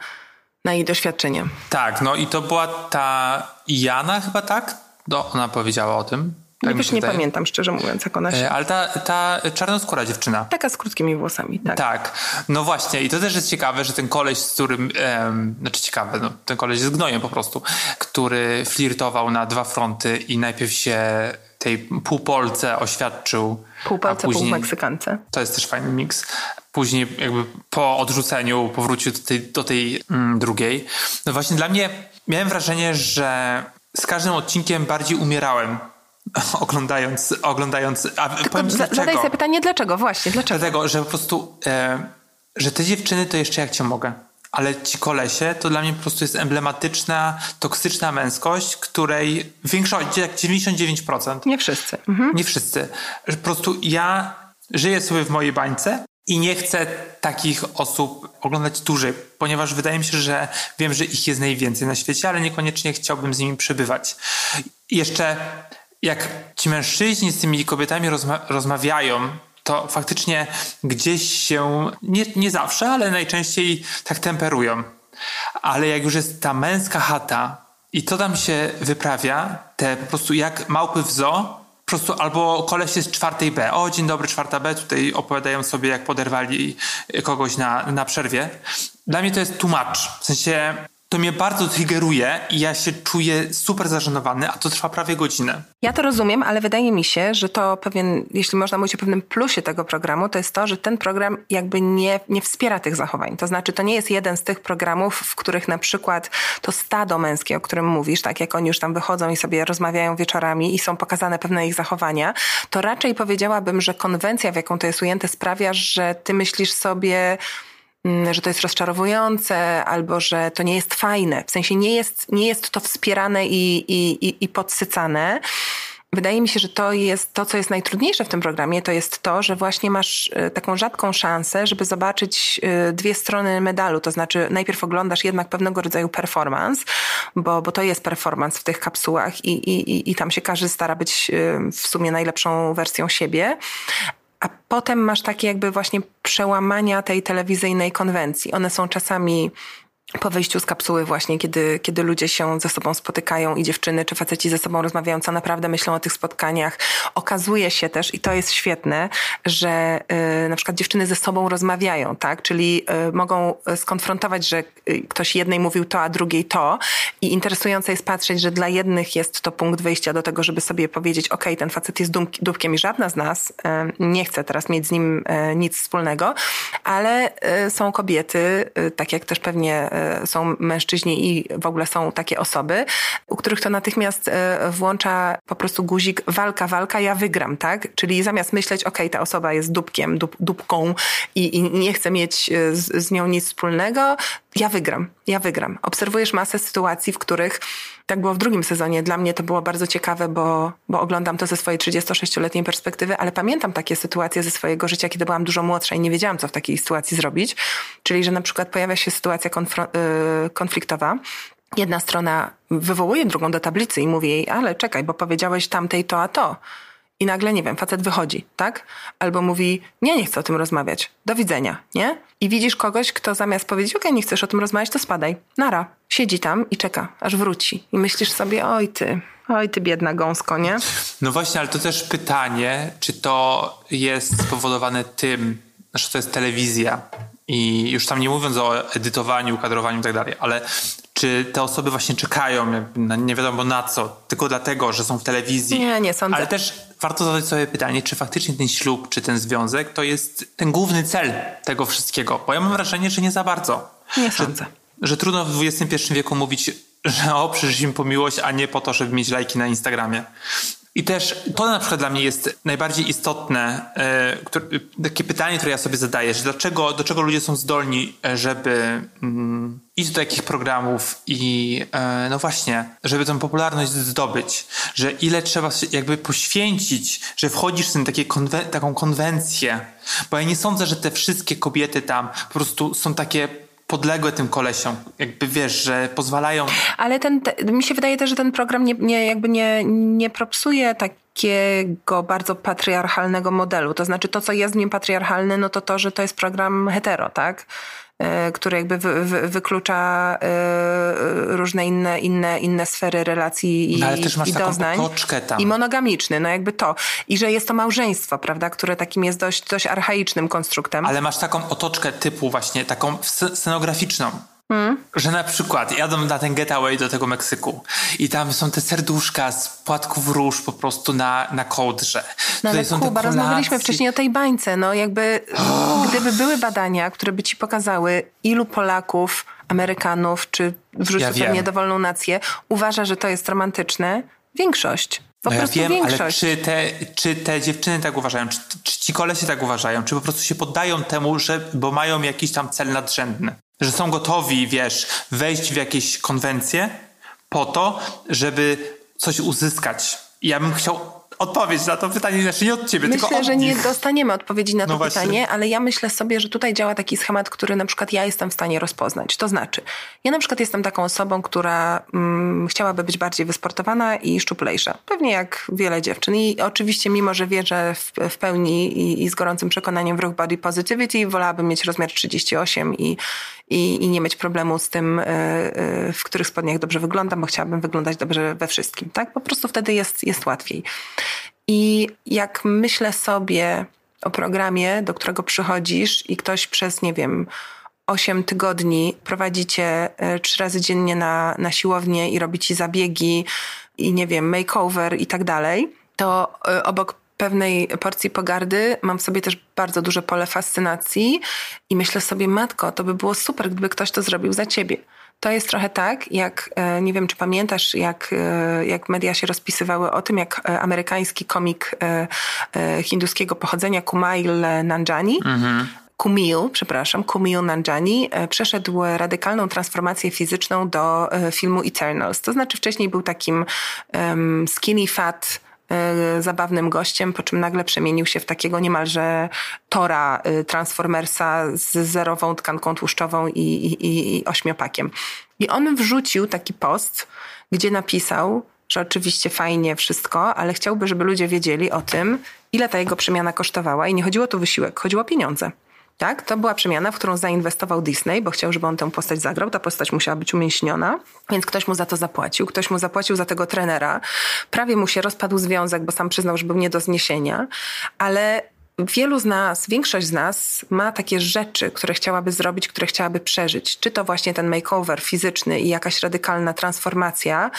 na jej doświadczenie. Tak, no i to była ta Jana chyba tak? No, ona powiedziała o tym. Tak już nie pamiętam, szczerze mówiąc, jak ona się... E, ale ta, ta czarnoskóra dziewczyna. Taka z krótkimi włosami, tak. Tak. No właśnie i to też jest ciekawe, że ten koleś, z którym... Em, znaczy ciekawe, no, ten koleś jest gnojem po prostu, który flirtował na dwa fronty i najpierw się tej półpolce oświadczył. Półpolce, później, pół Meksykance. To jest też fajny miks. Później jakby po odrzuceniu powrócił do tej, do tej mm, drugiej. No właśnie dla mnie miałem wrażenie, że z każdym odcinkiem bardziej umierałem oglądając, oglądając. A powiem zadaj sobie pytanie, dlaczego? Właśnie, dlaczego? Dlatego, że po prostu, e, że te dziewczyny to jeszcze jak cię mogę. Ale ci kolesie to dla mnie po prostu jest emblematyczna, toksyczna męskość, której większość, jak 99%. Nie wszyscy. Mhm. Nie wszyscy. Że po prostu ja żyję sobie w mojej bańce i nie chcę takich osób oglądać dłużej, ponieważ wydaje mi się, że wiem, że ich jest najwięcej na świecie, ale niekoniecznie chciałbym z nimi przebywać. I jeszcze jak ci mężczyźni z tymi kobietami rozma rozmawiają, to faktycznie gdzieś się, nie, nie zawsze, ale najczęściej tak temperują. Ale jak już jest ta męska chata i to tam się wyprawia, te po prostu jak małpy w zoo, prostu albo koleś jest czwartej B. O, dzień dobry, czwarta B. Tutaj opowiadają sobie, jak poderwali kogoś na, na przerwie. Dla mnie to jest tłumacz. W sensie to mnie bardzo triggeruje i ja się czuję super zażenowany, a to trwa prawie godzinę. Ja to rozumiem, ale wydaje mi się, że to pewien, jeśli można mówić o pewnym plusie tego programu, to jest to, że ten program jakby nie, nie wspiera tych zachowań. To znaczy, to nie jest jeden z tych programów, w których na przykład to stado męskie, o którym mówisz, tak jak oni już tam wychodzą i sobie rozmawiają wieczorami i są pokazane pewne ich zachowania, to raczej powiedziałabym, że konwencja, w jaką to jest ujęte, sprawia, że ty myślisz sobie, że to jest rozczarowujące, albo że to nie jest fajne. W sensie nie jest, nie jest to wspierane i, i, i, i podsycane. Wydaje mi się, że to jest to, co jest najtrudniejsze w tym programie, to jest to, że właśnie masz e, taką rzadką szansę, żeby zobaczyć e, dwie strony medalu. To znaczy, najpierw oglądasz jednak pewnego rodzaju performance, bo, bo to jest performance w tych kapsułach i, i, i tam się każdy stara być e, w sumie najlepszą wersją siebie. A potem masz takie jakby właśnie przełamania tej telewizyjnej konwencji. One są czasami po wyjściu z kapsuły właśnie, kiedy, kiedy ludzie się ze sobą spotykają i dziewczyny czy faceci ze sobą rozmawiają, co naprawdę myślą o tych spotkaniach. Okazuje się też, i to jest świetne, że y, na przykład dziewczyny ze sobą rozmawiają, tak? Czyli y, mogą skonfrontować, że y, ktoś jednej mówił to, a drugiej to i interesujące jest patrzeć, że dla jednych jest to punkt wyjścia do tego, żeby sobie powiedzieć, ok, ten facet jest dum- dupkiem i żadna z nas y, nie chce teraz mieć z nim y, nic wspólnego, ale y, są kobiety, tak jak też pewnie są mężczyźni i w ogóle są takie osoby, u których to natychmiast y, włącza po prostu guzik walka, walka, ja wygram, tak? Czyli zamiast myśleć, ok, ta osoba jest dupkiem, dup, dupką i, i nie chcę mieć y, z, z nią nic wspólnego, ja wygram, ja wygram. Obserwujesz masę sytuacji, w których tak było w drugim sezonie. Dla mnie to było bardzo ciekawe, bo, bo oglądam to ze swojej 36-letniej perspektywy, ale pamiętam takie sytuacje ze swojego życia, kiedy byłam dużo młodsza i nie wiedziałam, co w takiej sytuacji zrobić. Czyli, że na przykład pojawia się sytuacja y, konfliktowa. Jedna strona wywołuje drugą do tablicy i mówi jej, ale czekaj, bo powiedziałeś tamtej to, a to. I nagle, nie wiem, facet wychodzi, tak? Albo mówi, nie, nie chcę o tym rozmawiać. Do widzenia, nie? I widzisz kogoś, kto zamiast powiedzieć, okej, nie chcesz o tym rozmawiać, to spadaj. Nara. Siedzi tam i czeka, aż wróci. I myślisz sobie, oj ty, oj ty biedna gąsko, nie? No właśnie, ale to też pytanie, czy to jest spowodowane tym, że to jest telewizja i już tam nie mówiąc o edytowaniu, kadrowaniu i tak dalej, ale czy te osoby właśnie czekają na nie wiadomo na co, tylko dlatego, że są w telewizji. Nie, nie sądzę. Ale też warto zadać sobie pytanie, czy faktycznie ten ślub, czy ten związek to jest ten główny cel tego wszystkiego. Bo ja mam wrażenie, że nie za bardzo. Nie sądzę. że trudno w XXI wieku mówić, że o, przyszliśmy po miłość, a nie po to, żeby mieć lajki na Instagramie. I też to na przykład dla mnie jest najbardziej istotne, e, takie pytanie, które ja sobie zadaję, że dlaczego, do czego ludzie są zdolni, e, żeby mm, iść do takich programów i e, no właśnie, żeby tę popularność zdobyć, że ile trzeba jakby poświęcić, że wchodzisz w takie taką konwencję, bo ja nie sądzę, że te wszystkie kobiety tam po prostu są takie podległe tym kolesiom, jakby wiesz, że pozwalają Ale ten, te, mi się wydaje też, że ten program nie, nie, jakby nie, nie propsuje takiego bardzo patriarchalnego modelu. To znaczy to, co jest w nim patriarchalne, no to to, że to jest program hetero, tak? E, który jakby wy, wy, wyklucza e, różne inne, inne, inne sfery relacji i, No, ale też masz i taką doznań. otoczkę tam. I monogamiczny, no jakby to. I że jest to małżeństwo, prawda, które takim jest dość, dość archaicznym konstruktem. Ale masz taką otoczkę typu właśnie, taką sce- scenograficzną. Że na przykład jadą na ten getaway do tego Meksyku i tam są te serduszka z płatków róż po prostu na, na kołdrze. No ale te Kuba, rozmawialiśmy kolacje. wcześniej o tej bańce. No jakby, gdyby były badania, które by ci pokazały, ilu Polaków, Amerykanów, czy wrzucę Ja pewnie dowolną nację, uważa, że to jest romantyczne, większość. Po No ja wiem, ale większość. czy te, czy te dziewczyny tak uważają? Czy, czy ci kolesie tak uważają? Czy po prostu się poddają temu, że, bo mają jakiś tam cel nadrzędny? Że są gotowi, wiesz, wejść w jakieś konwencje po to, żeby coś uzyskać. I ja bym chciał odpowiedź na to pytanie, znaczy nie od ciebie, tylko Myślę, od że nie nich. dostaniemy odpowiedzi na to No pytanie, ale ja myślę sobie, że tutaj działa taki schemat, który na przykład ja jestem w stanie rozpoznać. To znaczy, ja na przykład jestem taką osobą, która mm, chciałaby być bardziej wysportowana i szczuplejsza. Pewnie jak wiele dziewczyn. I oczywiście, mimo że wierzę w, w pełni i, i z gorącym przekonaniem w ruch body positivity, wolałabym mieć rozmiar 38 i, i, i nie mieć problemu z tym, y, y, w których spodniach dobrze wyglądam, bo chciałabym wyglądać dobrze we wszystkim. Tak? Po prostu wtedy jest, jest łatwiej. I jak myślę sobie o programie, do którego przychodzisz i ktoś przez, nie wiem, 8 tygodni prowadzi cię e, trzy razy dziennie na, na siłownię i robi ci zabiegi i nie wiem, makeover i tak dalej, to e, obok pewnej porcji pogardy mam w sobie też bardzo duże pole fascynacji i myślę sobie, matko, to by było super, gdyby ktoś to zrobił za ciebie. To jest trochę tak, jak e, nie wiem, czy pamiętasz, jak, e, jak media się rozpisywały o tym, jak e, amerykański komik hinduskiego pochodzenia Kumail Nanjani Kumil, przepraszam, Kumil Nanjani przeszedł radykalną transformację fizyczną do filmu Eternals. To znaczy wcześniej był takim um, skinny fat zabawnym gościem, po czym nagle przemienił się w takiego niemalże tora e, Transformersa z zerową tkanką tłuszczową i, i, i ośmiopakiem. I on wrzucił taki post, gdzie napisał, że oczywiście fajnie wszystko, ale chciałby, żeby ludzie wiedzieli o tym, ile ta jego przemiana kosztowała. I nie chodziło tu o wysiłek, chodziło o pieniądze. Tak? To była przemiana, w którą zainwestował Disney, bo chciał, żeby on tę postać zagrał. Ta postać musiała być umięśniona, więc ktoś mu za to zapłacił. Ktoś mu zapłacił za tego trenera. Prawie mu się rozpadł związek, bo sam przyznał, że był nie do zniesienia, ale wielu z nas, większość z nas ma takie rzeczy, które chciałaby zrobić, które chciałaby przeżyć. Czy to właśnie ten makeover fizyczny i jakaś radykalna transformacja,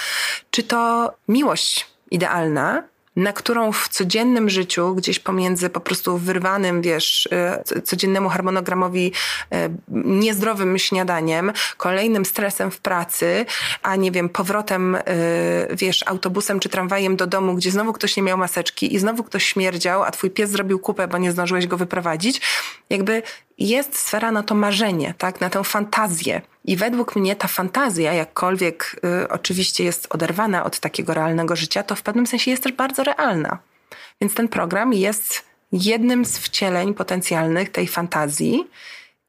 czy to miłość idealna, na którą w codziennym życiu, gdzieś pomiędzy po prostu wyrwanym, wiesz, y, codziennemu harmonogramowi y, niezdrowym śniadaniem, kolejnym stresem w pracy, a nie wiem, powrotem, y, wiesz, autobusem czy tramwajem do domu, gdzie znowu ktoś nie miał maseczki i znowu ktoś śmierdział, a twój pies zrobił kupę, bo nie zdążyłeś go wyprowadzić, jakby jest sfera na to marzenie, tak, na tę fantazję. I według mnie ta fantazja, jakkolwiek y, oczywiście jest oderwana od takiego realnego życia, to w pewnym sensie jest też bardzo realna. Więc ten program jest jednym z wcieleń potencjalnych tej fantazji.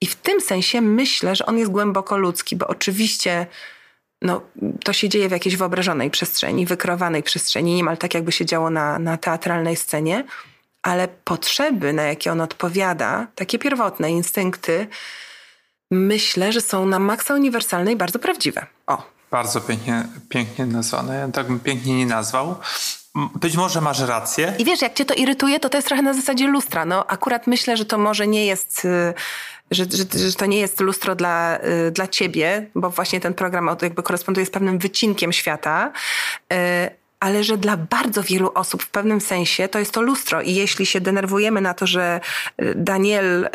I w tym sensie myślę, że on jest głęboko ludzki, bo oczywiście no, to się dzieje w jakiejś wyobrażonej przestrzeni, wykrowanej przestrzeni, niemal tak jakby się działo na, na teatralnej scenie, ale potrzeby, na jakie on odpowiada, takie pierwotne instynkty, myślę, że są na maksa uniwersalne i bardzo prawdziwe. O. Bardzo pięknie, pięknie nazwane. Ja tak bym pięknie nie nazwał. Być może masz rację. I wiesz, jak cię to irytuje, to to jest trochę na zasadzie lustra. No, akurat myślę, że to może nie jest, y, że, że, że to nie jest lustro dla, y, dla ciebie, bo właśnie ten program jakby koresponduje z pewnym wycinkiem świata, y, ale że dla bardzo wielu osób w pewnym sensie to jest to lustro. I jeśli się denerwujemy na to, że y, Daniel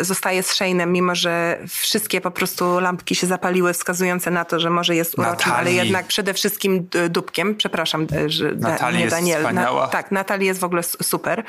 y, zostaje z Shane'em, mimo że wszystkie po prostu lampki się zapaliły, wskazujące na to, że może jest uroczym, ale jednak przede wszystkim dupkiem. Przepraszam, y, że Natalia nie Daniel. Na, tak, Natalia jest w ogóle super.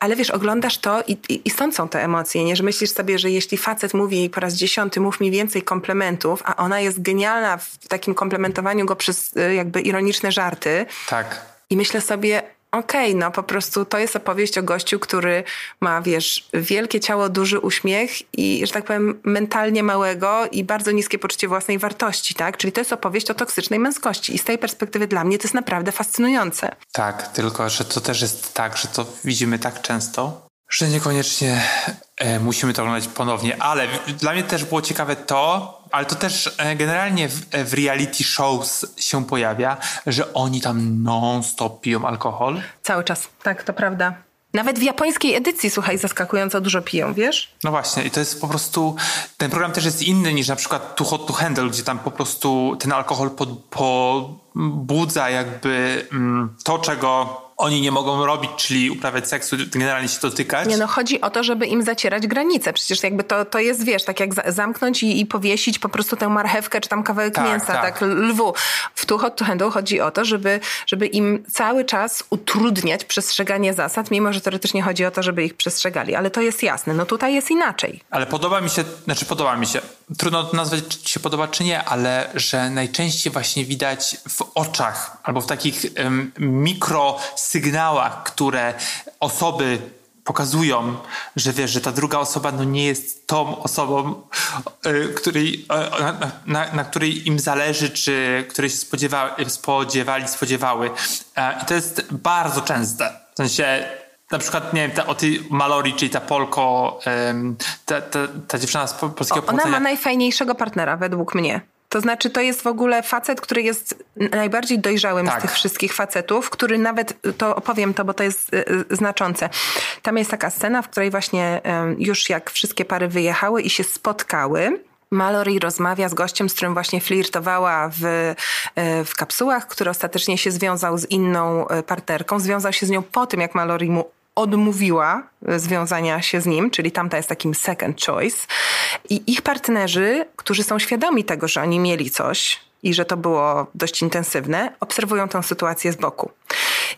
Ale wiesz, oglądasz to i, i, i stąd są te emocje, nie? Że myślisz sobie, że jeśli facet mówi jej po raz dziesiąty, mów mi więcej komplementów, a ona jest genialna w takim komplementowaniu go przez y, jakby ironiczne żarty. Tak. I myślę sobie, okej, okay, no po prostu to jest opowieść o gościu, który ma, wiesz, wielkie ciało, duży uśmiech i, że tak powiem, mentalnie małego i bardzo niskie poczucie własnej wartości, tak? Czyli to jest opowieść o toksycznej męskości i z tej perspektywy dla mnie to jest naprawdę fascynujące. Tak, tylko, że to też jest tak, że to widzimy tak często, że niekoniecznie e, musimy to oglądać ponownie, ale dla mnie też było ciekawe to, ale to też e, generalnie w, e, w, reality shows się pojawia, że oni tam non-stop piją alkohol. Cały czas, tak, to prawda. Nawet w japońskiej edycji, słuchaj, zaskakująco dużo piją, wiesz? No właśnie, i to jest po prostu. Ten program też jest inny niż na przykład Too Hot to Handle, gdzie tam po prostu ten alkohol pobudza jakby mm, to, czego oni nie mogą robić, czyli uprawiać seksu, generalnie się dotykać. Nie no, chodzi o to, żeby im zacierać granice. Przecież jakby to, to jest, wiesz, tak jak zamknąć i, i powiesić po prostu tę marchewkę, czy tam kawałek tak, mięsa, tak. tak, lwu. W Too Hot to Handle chodzi o to, żeby, żeby im cały czas utrudniać przestrzeganie zasad, mimo że teoretycznie chodzi o to, żeby ich przestrzegali. Ale to jest jasne. No tutaj jest inaczej. Ale podoba mi się, znaczy podoba mi się, trudno nazwać, czy się podoba, czy nie, ale że najczęściej właśnie widać w oczach albo w takich um, mikro sygnałach, które osoby pokazują, że wiesz, że ta druga osoba no nie jest tą osobą, y, której, y, na, na, na, której im zależy, czy której się spodziewa, spodziewali, spodziewały. E, I to jest bardzo częste. W sensie na przykład, nie wiem, ta, o tej Malori, czyli ta Polko, ta, ta, ta dziewczyna z polskiego o, Ona ma najfajniejszego partnera, według mnie. To znaczy, to jest w ogóle facet, który jest najbardziej dojrzałym Tak. z tych wszystkich facetów, który nawet, to opowiem to, bo to jest y, y, znaczące. Tam jest taka scena, w której właśnie już jak wszystkie pary wyjechały i się spotkały, Mallory rozmawia z gościem, z którym właśnie flirtowała w, e, w kapsułach, który ostatecznie się związał z inną e, partnerką. Związał się z nią po tym, jak Mallory mu odmówiła związania się z nim, czyli tamta jest takim second choice. I ich partnerzy, którzy są świadomi tego, że oni mieli coś i że to było dość intensywne, obserwują tę sytuację z boku.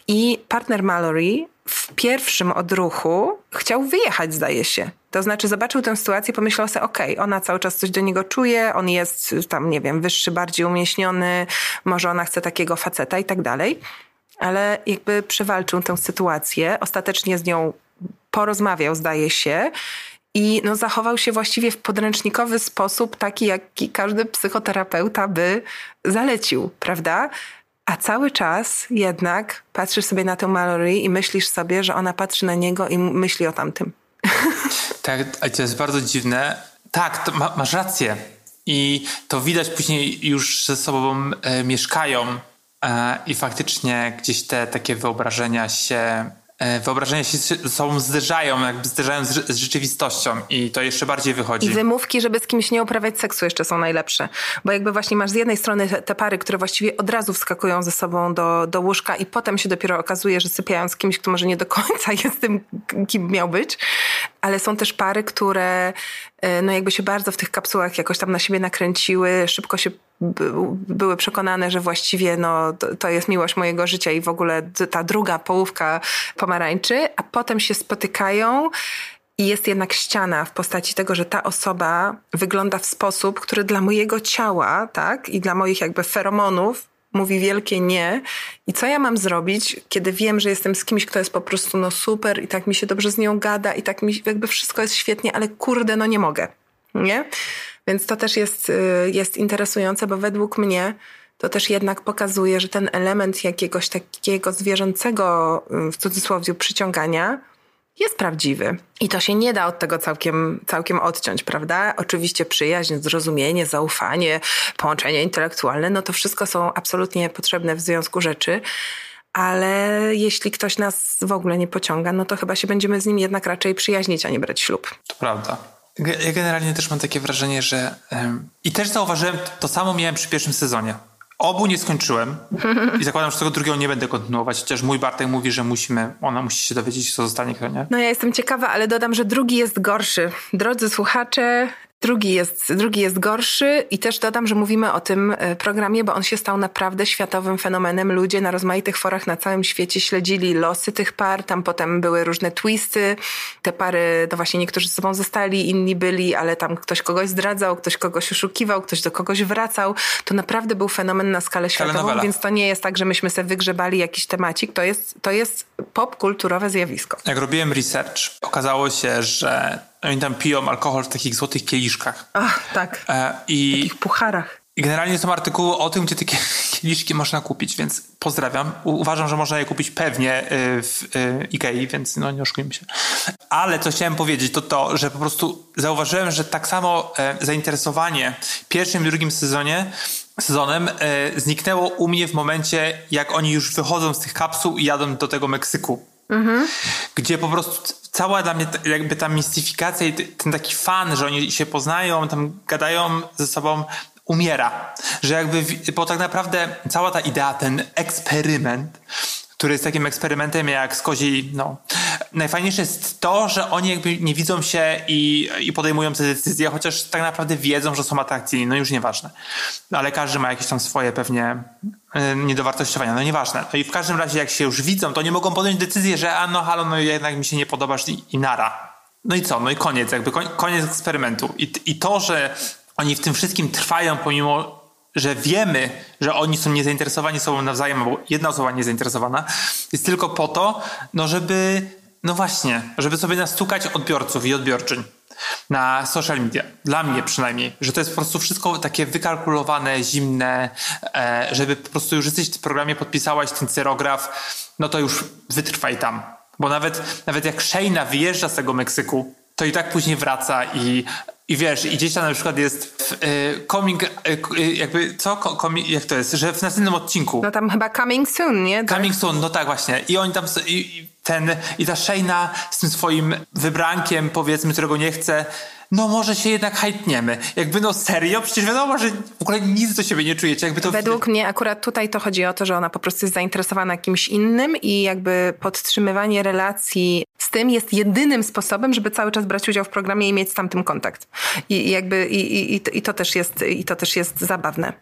I partner Mallory w pierwszym odruchu chciał wyjechać, zdaje się. To znaczy zobaczył tę sytuację, pomyślał sobie, okej, ona cały czas coś do niego czuje, on jest tam, nie wiem, wyższy, bardziej umieśniony, może ona chce takiego faceta i tak dalej. Ale jakby przewalczył tę sytuację, ostatecznie z nią porozmawiał, zdaje się, i no, zachował się właściwie w podręcznikowy sposób, taki jaki każdy psychoterapeuta by zalecił, prawda? A cały czas jednak patrzysz sobie na tę Mallory i myślisz sobie, że ona patrzy na niego i myśli o tamtym. Tak, ale to jest bardzo dziwne. Tak, ma, masz rację. I to widać później już ze sobą e, mieszkają i faktycznie gdzieś te takie wyobrażenia się e, wyobrażenia się sobą zderzają, jakby zderzają z, z rzeczywistością i to jeszcze bardziej wychodzi. I wymówki, żeby z kimś nie uprawiać seksu jeszcze są najlepsze. Bo jakby właśnie masz z jednej strony te, te pary, które właściwie od razu wskakują ze sobą do, do łóżka i potem się dopiero okazuje, że sypiają z kimś, kto może nie do końca jest tym, kim miał być. Ale są też pary, które e, no jakby się bardzo w tych kapsułach jakoś tam na siebie nakręciły, szybko się by, były przekonane, że właściwie no, to, jest miłość mojego życia i w ogóle ta druga połówka pomarańczy, a potem się spotykają i jest jednak ściana w postaci tego, że ta osoba wygląda w sposób, który dla mojego ciała, tak, i dla moich jakby feromonów mówi wielkie nie. I co ja mam zrobić, kiedy wiem, że jestem z kimś, kto jest po prostu no super i tak mi się dobrze z nią gada i tak mi jakby wszystko jest świetnie, ale kurde, no nie mogę. Nie? Więc to też jest, y, jest interesujące, bo według mnie to też jednak pokazuje, że ten element jakiegoś takiego zwierzęcego, y, w cudzysłowie, przyciągania jest prawdziwy. I to się nie da od tego całkiem, całkiem odciąć, prawda? Oczywiście przyjaźń, zrozumienie, zaufanie, połączenie intelektualne, no to wszystko są absolutnie potrzebne w związku rzeczy. Ale jeśli ktoś nas w ogóle nie pociąga, no to chyba się będziemy z nim jednak raczej przyjaźnić, a nie brać ślub. To prawda. Ja generalnie też mam takie wrażenie, że. I też zauważyłem, to samo miałem przy pierwszym sezonie. Obu nie skończyłem i zakładam, że tego drugiego nie będę kontynuować, chociaż mój Bartek mówi, że musimy, ona musi się dowiedzieć, co zostanie, kto nie. No ja jestem ciekawa, ale dodam, że drugi jest gorszy. Drodzy słuchacze, drugi jest, drugi jest gorszy i też dodam, że mówimy o tym e, programie, bo on się stał naprawdę światowym fenomenem. Ludzie na rozmaitych forach na całym świecie śledzili losy tych par, tam potem były różne twisty. Te pary, to właśnie niektórzy z sobą zostali, inni byli, ale tam ktoś kogoś zdradzał, ktoś kogoś oszukiwał, ktoś do kogoś wracał. To naprawdę był fenomen na skalę światową, więc to nie jest tak, że myśmy sobie wygrzebali jakiś temacik, to jest, to jest popkulturowe zjawisko. Jak robiłem research, okazało się, że oni tam piją alkohol w takich złotych kieliszkach. Ach, tak. E, I W takich pucharach. I generalnie są artykuły o tym, gdzie takie kieliszki można kupić, więc pozdrawiam. Uważam, że można je kupić pewnie y, w y, Ikei, więc no nie oszukujmy się. Ale co chciałem powiedzieć, to to, że po prostu zauważyłem, że tak samo e, zainteresowanie pierwszym i drugim sezonie sezonem e, zniknęło u mnie w momencie, jak oni już wychodzą z tych kapsuł i jadą do tego Meksyku. Gdzie po prostu cała dla mnie jakby ta mistyfikacja i ten taki fan, że oni się poznają, tam gadają ze sobą, umiera. Że jakby, bo tak naprawdę cała ta idea, ten eksperyment, który jest takim eksperymentem jak z kozi, no. Najfajniejsze jest to, że oni jakby nie widzą się i, i podejmują te decyzje, chociaż tak naprawdę wiedzą, że są atrakcyjni, no już nieważne. Ale każdy ma jakieś tam swoje pewnie y, niedowartościowania, no nieważne. No i w każdym razie jak się już widzą, to nie mogą podjąć decyzji, że a no halo, no jednak mi się nie podobasz i, i nara. No i co? No i koniec, jakby koniec eksperymentu. I, I to, że oni w tym wszystkim trwają, pomimo że wiemy, że oni są niezainteresowani sobą nawzajem, albo jedna osoba niezainteresowana, jest tylko po to, no żeby, no właśnie, żeby sobie nastukać odbiorców i odbiorczyń na social media. Dla mnie przynajmniej, że to jest po prostu wszystko takie wykalkulowane, zimne, e, żeby po prostu już jesteś w tym programie, podpisałaś ten cyrograf, no to już wytrwaj tam. Bo nawet, nawet jak Shayna wyjeżdża z tego Meksyku, to i tak później wraca i, I wiesz, i gdzieś tam na przykład jest y, coming, y, y, jakby, co? Coming, jak to jest? Że w następnym odcinku. No tam chyba coming soon, nie? Tak. Coming soon, no tak właśnie. I oni tam, i, i ten, i ta Shayna z tym swoim wybrankiem, powiedzmy, którego nie chce, no może się jednak hajtniemy. Jakby no serio, przecież wiadomo, że w ogóle nic do siebie nie czujecie. Jakby to Według mnie akurat tutaj to chodzi o to, że ona po prostu jest zainteresowana kimś innym i jakby podtrzymywanie relacji tym jest jedynym sposobem, żeby cały czas brać udział w programie i mieć z tamtym kontakt. I i jakby i, i, i, to, też jest, i to też jest zabawne.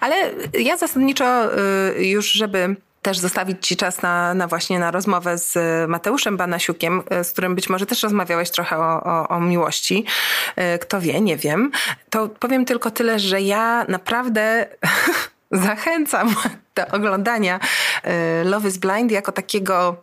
Ale ja zasadniczo y, już, żeby też zostawić Ci czas na, na właśnie na rozmowę z Mateuszem Banasiukiem, y, z którym być może też rozmawiałeś trochę o, o, o miłości. Y, Kto wie, nie wiem. To powiem tylko tyle, że ja naprawdę zachęcam do oglądania y, Love is Blind jako takiego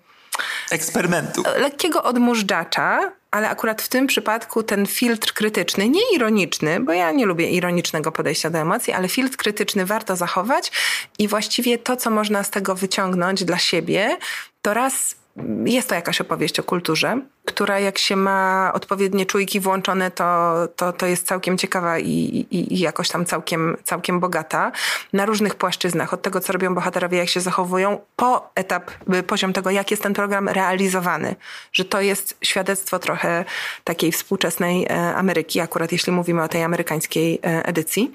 eksperymentu. lekkiego odmóżdżacza, ale akurat w tym przypadku ten filtr krytyczny, nie ironiczny, bo ja nie lubię ironicznego podejścia do emocji, ale filtr krytyczny warto zachować i właściwie to, co można z tego wyciągnąć dla siebie, to raz jest to jakaś opowieść o kulturze, która jak się ma odpowiednie czujki włączone, to, to, to jest całkiem ciekawa i, i, i jakoś tam całkiem, całkiem bogata na różnych płaszczyznach. Od tego, co robią bohaterowie, jak się zachowują, po etap, y, poziom tego, jak jest ten program realizowany. Że to jest świadectwo trochę takiej współczesnej e, Ameryki, akurat jeśli mówimy o tej amerykańskiej e, edycji.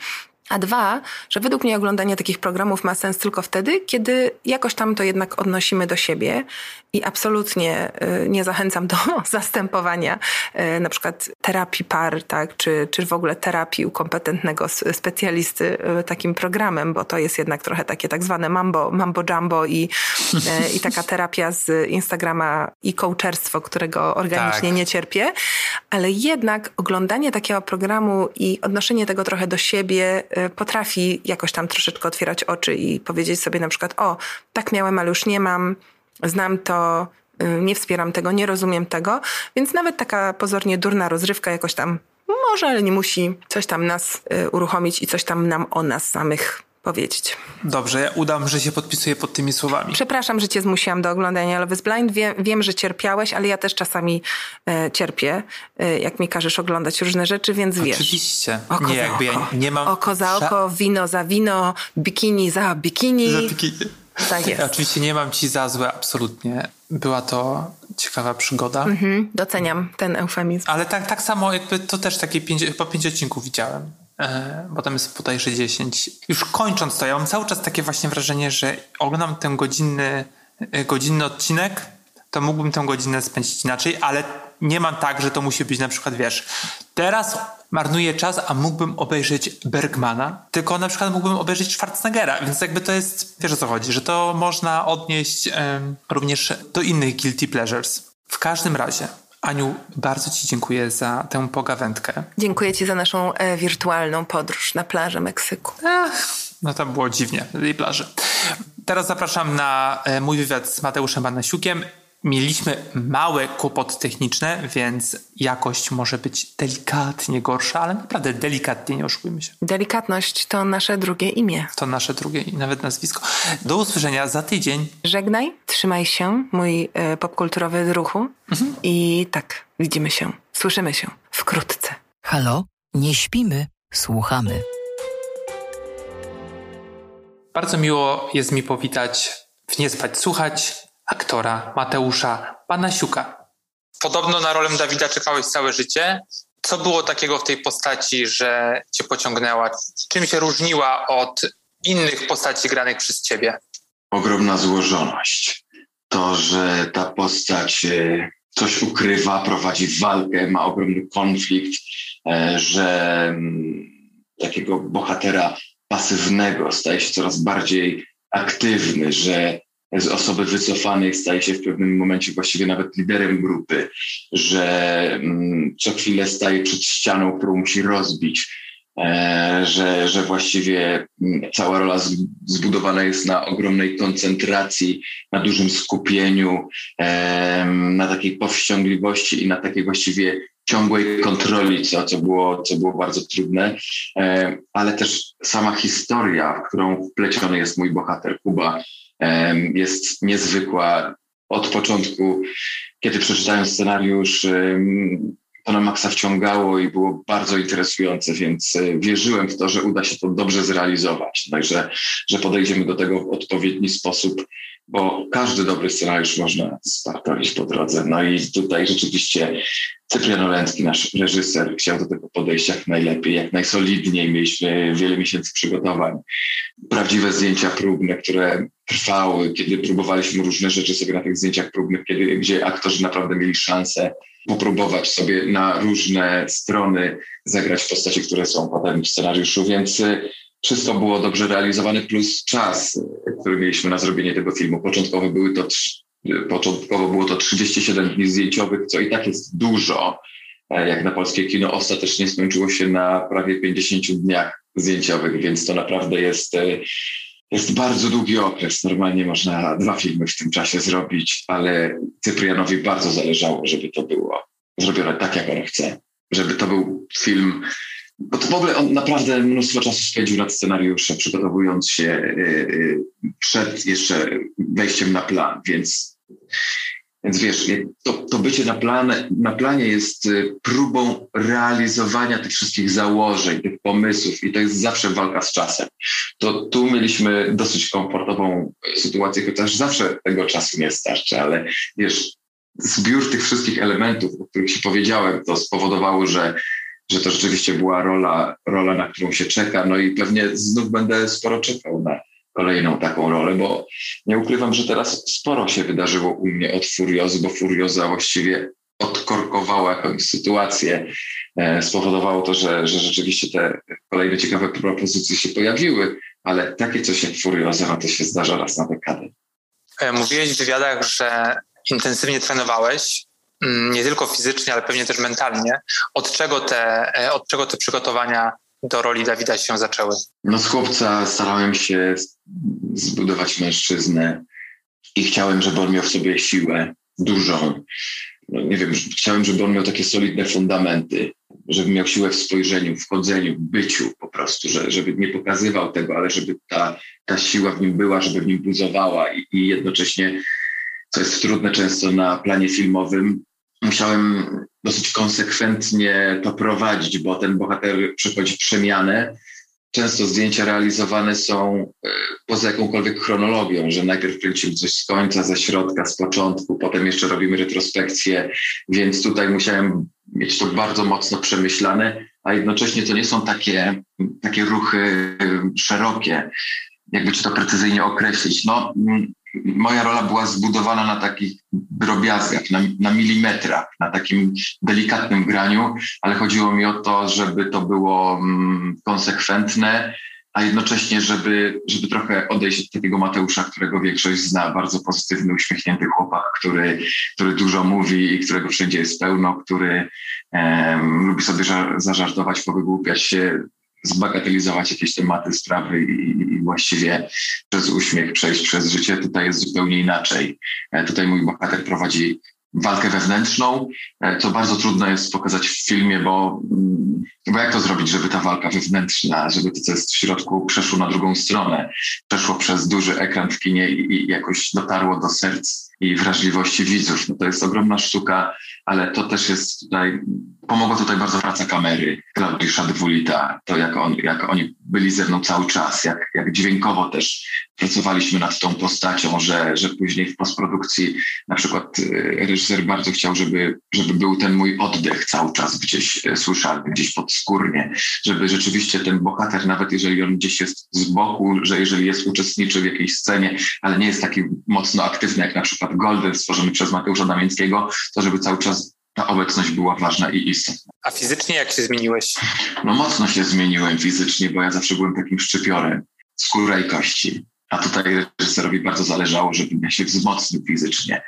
A dwa, że według mnie oglądanie takich programów ma sens tylko wtedy, kiedy jakoś tam to jednak odnosimy do siebie i absolutnie y, nie zachęcam do zastępowania y, na przykład terapii par, tak, czy, czy w ogóle terapii u kompetentnego specjalisty y, takim programem, bo to jest jednak trochę takie tak zwane mambo, mambo jumbo i, i taka terapia z Instagrama i coacherstwo, którego organicznie Tak. nie cierpię, ale jednak oglądanie takiego programu i odnoszenie tego trochę do siebie potrafi jakoś tam troszeczkę otwierać oczy i powiedzieć sobie na przykład, o, tak miałem, ale już nie mam, znam to, y, nie wspieram tego, nie rozumiem tego, więc nawet taka pozornie durna rozrywka jakoś tam może, ale nie musi coś tam nas y, uruchomić i coś tam nam o nas samych powiedzieć. Dobrze, ja udam, że się podpisuję pod tymi słowami. Przepraszam, że cię zmusiłam do oglądania Love is Blind. Wiem, wiem że cierpiałeś, ale ja też czasami e, cierpię, e, jak mi każesz oglądać różne rzeczy, więc wiesz. Oczywiście. Oko nie, za jakby ja oko. nie mam... Oko za oko, wino za wino, bikini za bikini. Za bikini. Tak jest. Ja oczywiście nie mam ci za złe, absolutnie. Była to ciekawa przygoda. Mhm, doceniam ten eufemizm. Ale tak, tak samo jakby to też takie pięć, chyba pięć odcinków widziałem. E, bo tam jest bodajże 10. Już kończąc to, ja mam cały czas takie właśnie wrażenie, że oglądam ten godzinny, e, godzinny odcinek, to mógłbym tę godzinę spędzić inaczej, ale nie mam tak, że to musi być na przykład, wiesz, teraz marnuję czas, a mógłbym obejrzeć Bergmana, tylko na przykład mógłbym obejrzeć Schwarzeneggera, więc jakby to jest, wiesz o co chodzi, że to można odnieść również do innych guilty pleasures. W każdym razie, Aniu, bardzo Ci dziękuję za tę pogawędkę. Dziękuję Ci za naszą e, wirtualną podróż na plażę Meksyku. Ach, no tam było dziwnie tej plaży. Teraz zapraszam na e, mój wywiad z Mateuszem Banasiukiem. Mieliśmy małe kłopoty techniczne, więc jakość może być delikatnie gorsza, ale naprawdę delikatnie, nie oszukujmy się. Delikatność to nasze drugie imię. To nasze drugie i nawet nazwisko. Do usłyszenia za tydzień. Żegnaj, trzymaj się, mój e, popkulturowy druhu. I tak, widzimy się, słyszymy się wkrótce. Halo? Nie śpimy, słuchamy. Bardzo miło jest mi powitać w Nie Spać Słuchać aktora Mateusza Panasiuka. Podobno na rolę Dawida czekałeś całe życie. Co było takiego w tej postaci, że cię pociągnęła? Czym się różniła od innych postaci granych przez ciebie? ogromna złożoność. To, że ta postać e, coś ukrywa, prowadzi walkę, ma ogromny konflikt, e, że mm, takiego bohatera pasywnego staje się coraz bardziej aktywny, że z osoby wycofanej staje się w pewnym momencie właściwie nawet liderem grupy, że mm, co chwilę staje przed ścianą, którą musi rozbić, e, że, że właściwie mm, cała rola zbudowana jest na ogromnej koncentracji, na dużym skupieniu, em, na takiej powściągliwości i na takiej właściwie ciągłej kontroli, co, co, było, co było bardzo trudne, E, ale też sama historia, w którą wpleciony jest mój bohater Kuba, jest niezwykła. Od początku, kiedy przeczytałem scenariusz, to na maksa wciągało i było bardzo interesujące, więc e, wierzyłem w to, że uda się to dobrze zrealizować. Także, że podejdziemy do tego w odpowiedni sposób, bo każdy dobry scenariusz można spartolić po drodze. No i tutaj rzeczywiście Cyprian Olęcki, nasz reżyser, chciał do tego podejść jak najlepiej, jak najsolidniej. Mieliśmy wiele miesięcy przygotowań, prawdziwe zdjęcia próbne, które trwały, kiedy próbowaliśmy różne rzeczy sobie na tych zdjęciach próbnych, kiedy, gdzie aktorzy naprawdę mieli szansę popróbować sobie na różne strony zagrać postacie, które są potem w scenariuszu, więc wszystko było dobrze realizowane, plus czas, y, który mieliśmy na zrobienie tego filmu. Początkowo były to, y, początkowo było to 37 dni zdjęciowych, co i tak jest dużo, e, jak na polskie kino. Ostatecznie skończyło się na prawie 50 dniach zdjęciowych, więc to naprawdę jest jest bardzo długi okres. Normalnie można dwa filmy w tym czasie zrobić, ale Cyprianowi bardzo zależało, żeby to było zrobione tak, jak on chce. Żeby to był film. Bo to w ogóle on naprawdę mnóstwo czasu spędził nad scenariuszem, przygotowując się y, y, przed jeszcze wejściem na plan, więc więc wiesz, to, to bycie na, plan, na planie jest y, próbą realizowania tych wszystkich założeń, tych pomysłów i to jest zawsze walka z czasem. To tu mieliśmy dosyć komfortową sytuację, chociaż zawsze tego czasu nie starczy, ale wiesz, zbiór tych wszystkich elementów, o których się powiedziałem, to spowodowało, że, że to rzeczywiście była rola, rola, na którą się czeka, no i pewnie znów będę sporo czekał na, kolejną taką rolę, bo nie ukrywam, że teraz sporo się wydarzyło u mnie od Furiozy, bo Furioza właściwie odkorkowała jakąś sytuację, e, spowodowało to, że, że rzeczywiście te kolejne ciekawe propozycje się pojawiły, ale takie coś jak Furioza, no to się zdarza raz na dekadę. E, mówiłeś w wywiadach, że intensywnie trenowałeś, nie tylko fizycznie, ale pewnie też mentalnie. Od czego te, e, od czego te przygotowania do roli Dawida się zaczęły? No z chłopca starałem się zbudować mężczyznę i chciałem, żeby on miał w sobie siłę dużą. No, nie wiem, chciałem, żeby on miał takie solidne fundamenty, żeby miał siłę w spojrzeniu, w chodzeniu, w byciu po prostu, że, żeby nie pokazywał tego, ale żeby ta, ta siła w nim była, żeby w nim buzowała i, i jednocześnie, co jest trudne często na planie filmowym, musiałem dosyć konsekwentnie to prowadzić, bo ten bohater przechodzi przemianę. Często zdjęcia realizowane są e, poza jakąkolwiek chronologią, że najpierw kręcimy coś z końca, ze środka, z początku, potem jeszcze robimy retrospekcję, więc tutaj musiałem mieć to bardzo mocno przemyślane, a jednocześnie to nie są takie, takie ruchy e, szerokie, jakby ci to precyzyjnie określić. No, moja rola była zbudowana na takich drobiazgach, na, na milimetrach, na takim delikatnym graniu, ale chodziło mi o to, żeby to było mm, konsekwentne, a jednocześnie, żeby, żeby trochę odejść od takiego Mateusza, którego większość zna, bardzo pozytywny, uśmiechnięty chłopak, który, który dużo mówi i którego wszędzie jest pełno, który lubi sobie zażartować, powygłupiać się, zbagatelizować jakieś tematy, sprawy i, i, właściwie przez uśmiech przejść przez życie. Tutaj jest zupełnie inaczej. E, tutaj mój bohater prowadzi walkę wewnętrzną, e, co bardzo trudno jest pokazać w filmie, bo, mm, bo jak to zrobić, żeby ta walka wewnętrzna, żeby to, co jest w środku, przeszło na drugą stronę, przeszło przez duży ekran w kinie i, i jakoś dotarło do serc i wrażliwości widzów. No to jest ogromna sztuka, ale to też jest tutaj, pomogła tutaj bardzo praca kamery Klaudisza Dwulita, to jak, on, jak oni byli ze mną cały czas, jak, jak dźwiękowo też pracowaliśmy nad tą postacią, że, że później w postprodukcji na przykład y, reżyser bardzo chciał, żeby, żeby był ten mój oddech cały czas gdzieś y, słyszalny, gdzieś podskórnie, żeby rzeczywiście ten bohater, nawet jeżeli on gdzieś jest z boku, że jeżeli jest uczestniczy w jakiejś scenie, ale nie jest taki mocno aktywny jak na przykład Golden stworzony przez Mateusza Damięckiego, to żeby cały czas ta obecność była ważna i istotna. A fizycznie jak się zmieniłeś? No mocno się zmieniłem fizycznie, bo ja zawsze byłem takim szczypiorem skóra i kości. A tutaj reżyserowi bardzo zależało, żebym ja się wzmocnił fizycznie.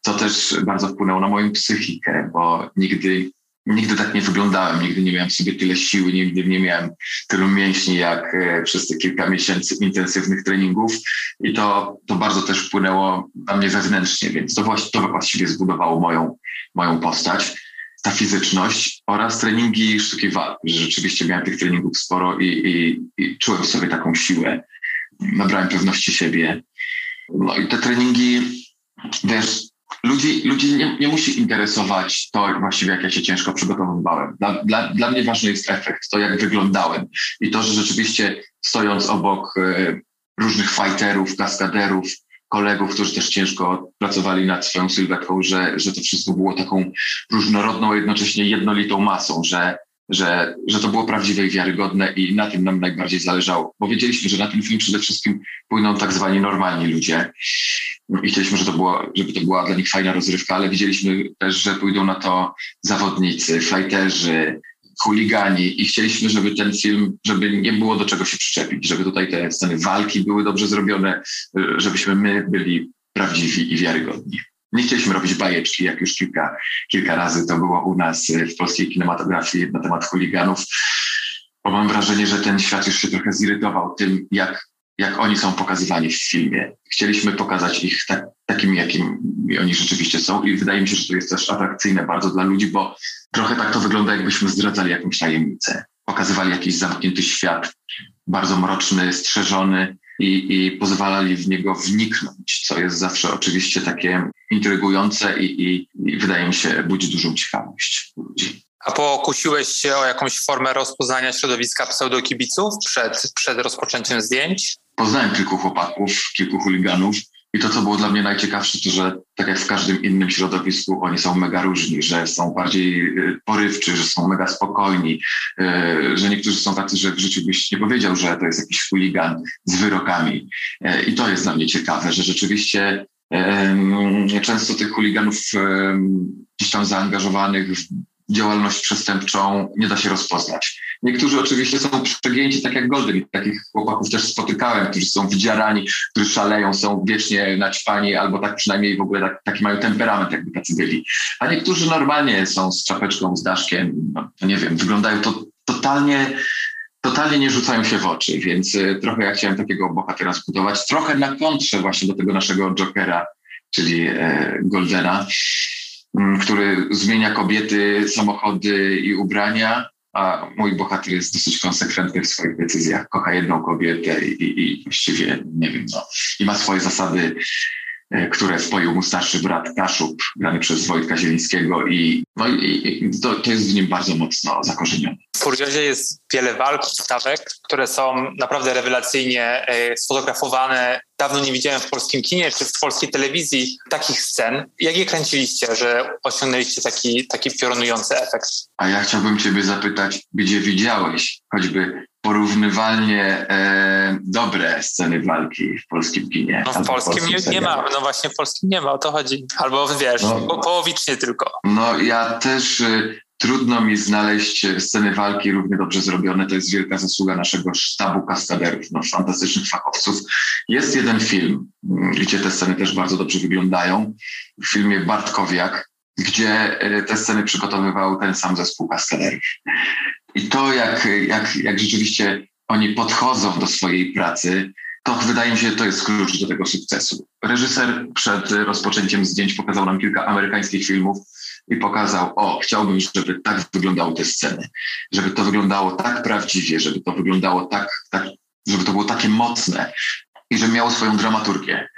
Co też bardzo wpłynęło na moją psychikę, bo nigdy, nigdy tak nie wyglądałem, nigdy nie miałem w sobie tyle siły, nigdy nie miałem tylu mięśni jak e, przez te kilka miesięcy intensywnych treningów i to, to bardzo też wpłynęło na mnie wewnętrznie, więc to, właśnie, to właściwie zbudowało moją, moją postać ta fizyczność oraz treningi sztuki walki, rzeczywiście miałem tych treningów sporo i, i, i czułem sobie taką siłę nabrałem pewności siebie. No i te treningi, wiesz, ludzi, ludzi nie, nie musi interesować to właściwie, jak ja się ciężko przygotowywałem. Dla, dla, dla mnie ważny jest efekt, to jak wyglądałem i to, że rzeczywiście stojąc obok e, różnych fighterów, kaskaderów, kolegów, którzy też ciężko pracowali nad swoją sylwetką, że, że to wszystko było taką różnorodną, jednocześnie jednolitą masą, że, że, że to było prawdziwe i wiarygodne i na tym nam najbardziej zależało, bo wiedzieliśmy, że na ten film przede wszystkim płyną tak zwani normalni ludzie i chcieliśmy, żeby to, było, żeby to była dla nich fajna rozrywka, ale widzieliśmy też, że pójdą na to zawodnicy, fajterzy, chuligani i chcieliśmy, żeby ten film, żeby nie było do czego się przyczepić, żeby tutaj te sceny walki były dobrze zrobione, żebyśmy my byli prawdziwi i wiarygodni. Nie chcieliśmy robić bajeczki, jak już kilka, kilka razy to było u nas w polskiej kinematografii na temat chuliganów, bo mam wrażenie, że ten świat już się trochę zirytował tym, jak, jak oni są pokazywani w filmie. Chcieliśmy pokazać ich tak, takimi, jakimi oni rzeczywiście są i wydaje mi się, że to jest też atrakcyjne bardzo dla ludzi, bo trochę tak to wygląda, jakbyśmy zdradzali jakąś tajemnicę. Pokazywali jakiś zamknięty świat, bardzo mroczny, strzeżony i, i pozwalali w niego wniknąć, co jest zawsze oczywiście takie intrygujące i, i, i wydaje mi się budzi dużą ciekawość ludzi. A pokusiłeś się o jakąś formę rozpoznania środowiska pseudokibiców przed, przed rozpoczęciem zdjęć? Poznałem kilku chłopaków, kilku chuliganów i to, co było dla mnie najciekawsze, to że tak jak w każdym innym środowisku, oni są mega różni, że są bardziej y, porywczy, że są mega spokojni, y, że niektórzy są tacy, że w życiu byś nie powiedział, że to jest jakiś chuligan z wyrokami. Y, I to jest dla mnie ciekawe, że rzeczywiście często tych chuliganów gdzieś tam zaangażowanych w działalność przestępczą nie da się rozpoznać. Niektórzy oczywiście są przegięci, tak jak Golden. Takich chłopaków też spotykałem, którzy są wdziarani, którzy szaleją, są wiecznie naćpani, albo tak przynajmniej w ogóle tak, taki mają temperament, jakby tacy byli. A niektórzy normalnie są z czapeczką, z daszkiem, no, nie wiem, wyglądają to totalnie totalnie nie rzucają się w oczy, więc y, trochę ja chciałem takiego bohatera zbudować, trochę na kontrze właśnie do tego naszego Jokera, czyli e, Goldena, który zmienia kobiety, samochody i ubrania, a mój bohater jest dosyć konsekwentny w swoich decyzjach. Kocha jedną kobietę i, i właściwie, nie wiem, no, i ma swoje zasady które wpoił mu starszy brat Kaszub, grany przez Wojtka Zielińskiego i, no i, i to, to, jest w nim bardzo mocno zakorzenione. W Furiozie jest wiele walk, stawek, które są naprawdę rewelacyjnie e, sfotografowane. Dawno nie widziałem w polskim kinie czy w polskiej telewizji takich scen. Jak je kręciliście, że osiągnęliście taki, taki piorunujący efekt? A ja chciałbym ciebie zapytać, gdzie widziałeś choćby porównywalnie e, dobre sceny walki w polskim kinie. No w polskim nie, nie, ma, no właśnie w polskim nie ma, o to chodzi. Albo wiesz, no, połowicznie tylko. No ja też y, trudno mi znaleźć sceny walki równie dobrze zrobione. To jest wielka zasługa naszego sztabu kaskaderów, no, fantastycznych fachowców. Jest jeden film, mm, gdzie te sceny też bardzo dobrze wyglądają. W filmie Bartkowiak, gdzie y, te sceny przygotowywał ten sam zespół kaskaderów. I to, jak, jak, jak rzeczywiście oni podchodzą do swojej pracy, to wydaje mi się, to jest klucz do tego sukcesu. Reżyser przed rozpoczęciem zdjęć pokazał nam kilka amerykańskich filmów i pokazał, o, chciałbym, żeby tak wyglądały te sceny, żeby to wyglądało tak prawdziwie, żeby to wyglądało tak, tak żeby to było takie mocne i że miało swoją dramaturgię.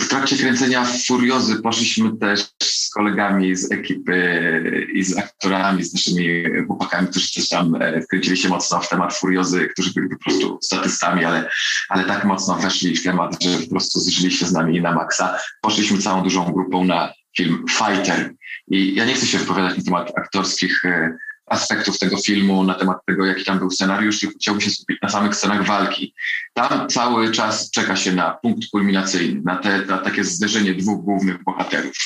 W trakcie kręcenia Furiozy poszliśmy też z kolegami z ekipy i z aktorami, z naszymi chłopakami, którzy też tam e, wkręcili się mocno w temat Furiozy, którzy byli po prostu statystami, ale, ale tak mocno weszli w temat, że po prostu zżyli się z nami na maksa. Poszliśmy całą dużą grupą na film Fighter. I ja nie chcę się wypowiadać na temat aktorskich e, aspektów tego filmu, na temat tego, jaki tam był scenariusz, tylko chciałbym się skupić na samych scenach walki. Tam cały czas czeka się na punkt kulminacyjny, na, te, na takie zderzenie dwóch głównych bohaterów.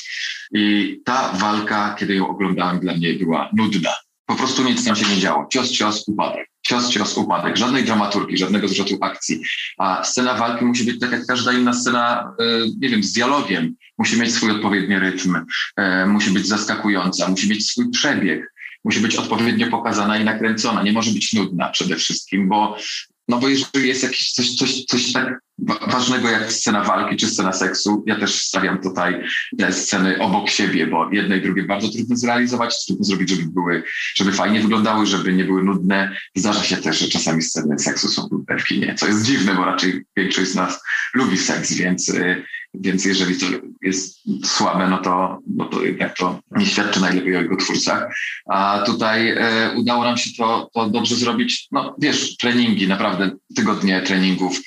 I ta walka, kiedy ją oglądałem, dla mnie była nudna. Po prostu nic tam się nie działo. Cios, cios, upadek. Cios, cios, upadek. Żadnej dramaturgii, żadnego zwrotu akcji. A scena walki musi być tak jak każda inna scena, e, nie wiem, z dialogiem. Musi mieć swój odpowiedni rytm, e, musi być zaskakująca, musi mieć swój przebieg musi być odpowiednio pokazana i nakręcona. Nie może być nudna przede wszystkim, bo, no bo jeżeli jest jakieś coś, coś, coś tak ważnego jak scena walki czy scena seksu, ja też stawiam tutaj te sceny obok siebie, bo jedne i drugie bardzo trudno zrealizować, trudno zrobić, żeby były, żeby fajnie wyglądały, żeby nie były nudne. Zdarza się też, że czasami sceny seksu są nudne w kinie, co jest dziwne, bo raczej większość z nas lubi seks, więc y, więc jeżeli to jest słabe, no to, no to jednak to nie świadczy najlepiej o jego twórcach. A tutaj e, udało nam się to, to dobrze zrobić. No wiesz, treningi, naprawdę tygodnie treningów,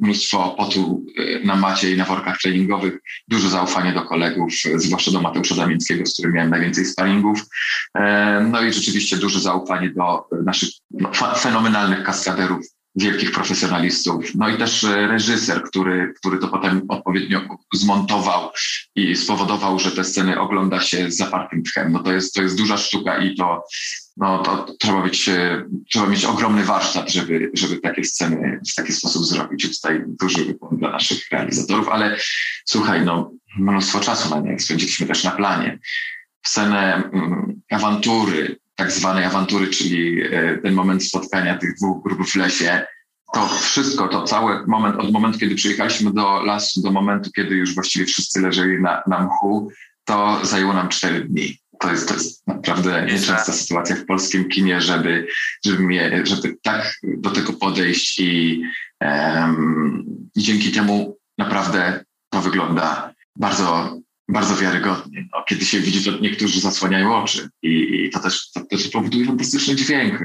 mnóstwo potu e, na macie i na workach treningowych, dużo zaufania do kolegów, zwłaszcza do Mateusza Damińskiego, z którym miałem najwięcej sparingów. E, no i rzeczywiście duże zaufanie do naszych no, fenomenalnych kaskaderów, wielkich profesjonalistów. No i też e, reżyser, który, który to potem odpowiednio zmontował i spowodował, że te sceny ogląda się z zapartym tchem. No to jest, to jest duża sztuka i to, no to trzeba mieć, e, trzeba mieć ogromny warsztat, żeby, żeby takie sceny w taki sposób zrobić. I tutaj duży wykład dla naszych realizatorów, ale słuchaj, no mnóstwo czasu na nie spędziliśmy też na planie. Scenę mm, awantury, tak zwanej awantury, czyli e, ten moment spotkania tych dwóch grup w lesie, to wszystko, to cały moment, od momentu, kiedy przyjechaliśmy do lasu, do momentu, kiedy już właściwie wszyscy leżeli na, na mchu, to zajęło nam cztery dni. To jest, to jest naprawdę nieczęsta sytuacja w polskim kinie, żeby, żeby, mnie, żeby tak do tego podejść i, um, i dzięki temu naprawdę to wygląda bardzo bardzo wiarygodnie. No, kiedy się widzi, to niektórzy zasłaniają oczy i, i to, też, to też powoduje fantastyczny dźwięk,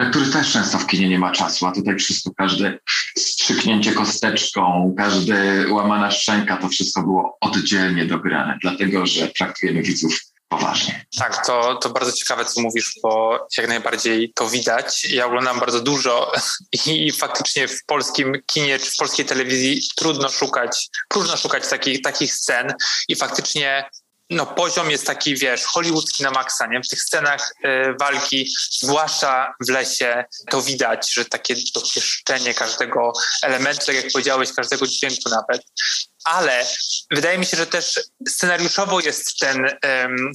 na który też często w kinie nie ma czasu, a tutaj wszystko, każde strzyknięcie kosteczką, każde łamana szczęka, to wszystko było oddzielnie dograne, dlatego że traktujemy widzów poważnie. Tak, to, to bardzo ciekawe, co mówisz, bo jak najbardziej to widać. Ja oglądam bardzo dużo i faktycznie w polskim kinie czy w polskiej telewizji trudno szukać, próżno szukać takich, takich scen i faktycznie no, poziom jest taki, wiesz, hollywoodzki na maksa, nie? W tych scenach y, walki, zwłaszcza w lesie, to widać, że takie dopieszczenie każdego elementu, tak jak powiedziałeś, każdego dźwięku nawet. Ale wydaje mi się, że też scenariuszowo jest ten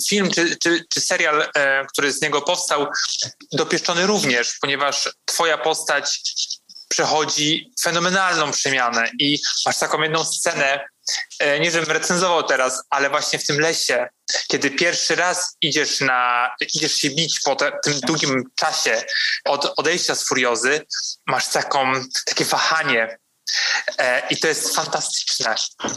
film czy, czy, czy serial, um, który z niego powstał, dopieszczony również, ponieważ twoja postać przechodzi fenomenalną przemianę i masz taką jedną scenę, E, nie żebym recenzował teraz, ale właśnie w tym lesie, kiedy pierwszy raz idziesz na, idziesz się bić po te, tym długim czasie od odejścia z furiozy, masz taką, takie wahanie e, i to jest fantastyczne.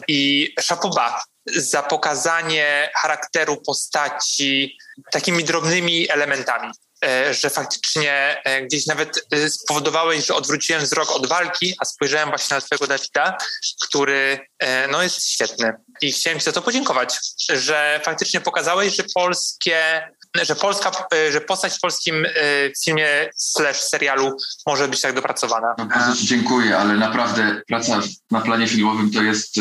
I szapoba za pokazanie charakteru postaci takimi drobnymi elementami. E, że faktycznie e, gdzieś nawet e, spowodowałeś, że odwróciłem wzrok od walki, a spojrzałem właśnie na twojego Dawida, który no, jest świetny. I chciałem ci za to podziękować, że faktycznie pokazałeś, że polskie, że polska, że postać w polskim filmie slash serialu może być tak dopracowana. No, bardzo ci dziękuję, ale naprawdę praca na planie filmowym to jest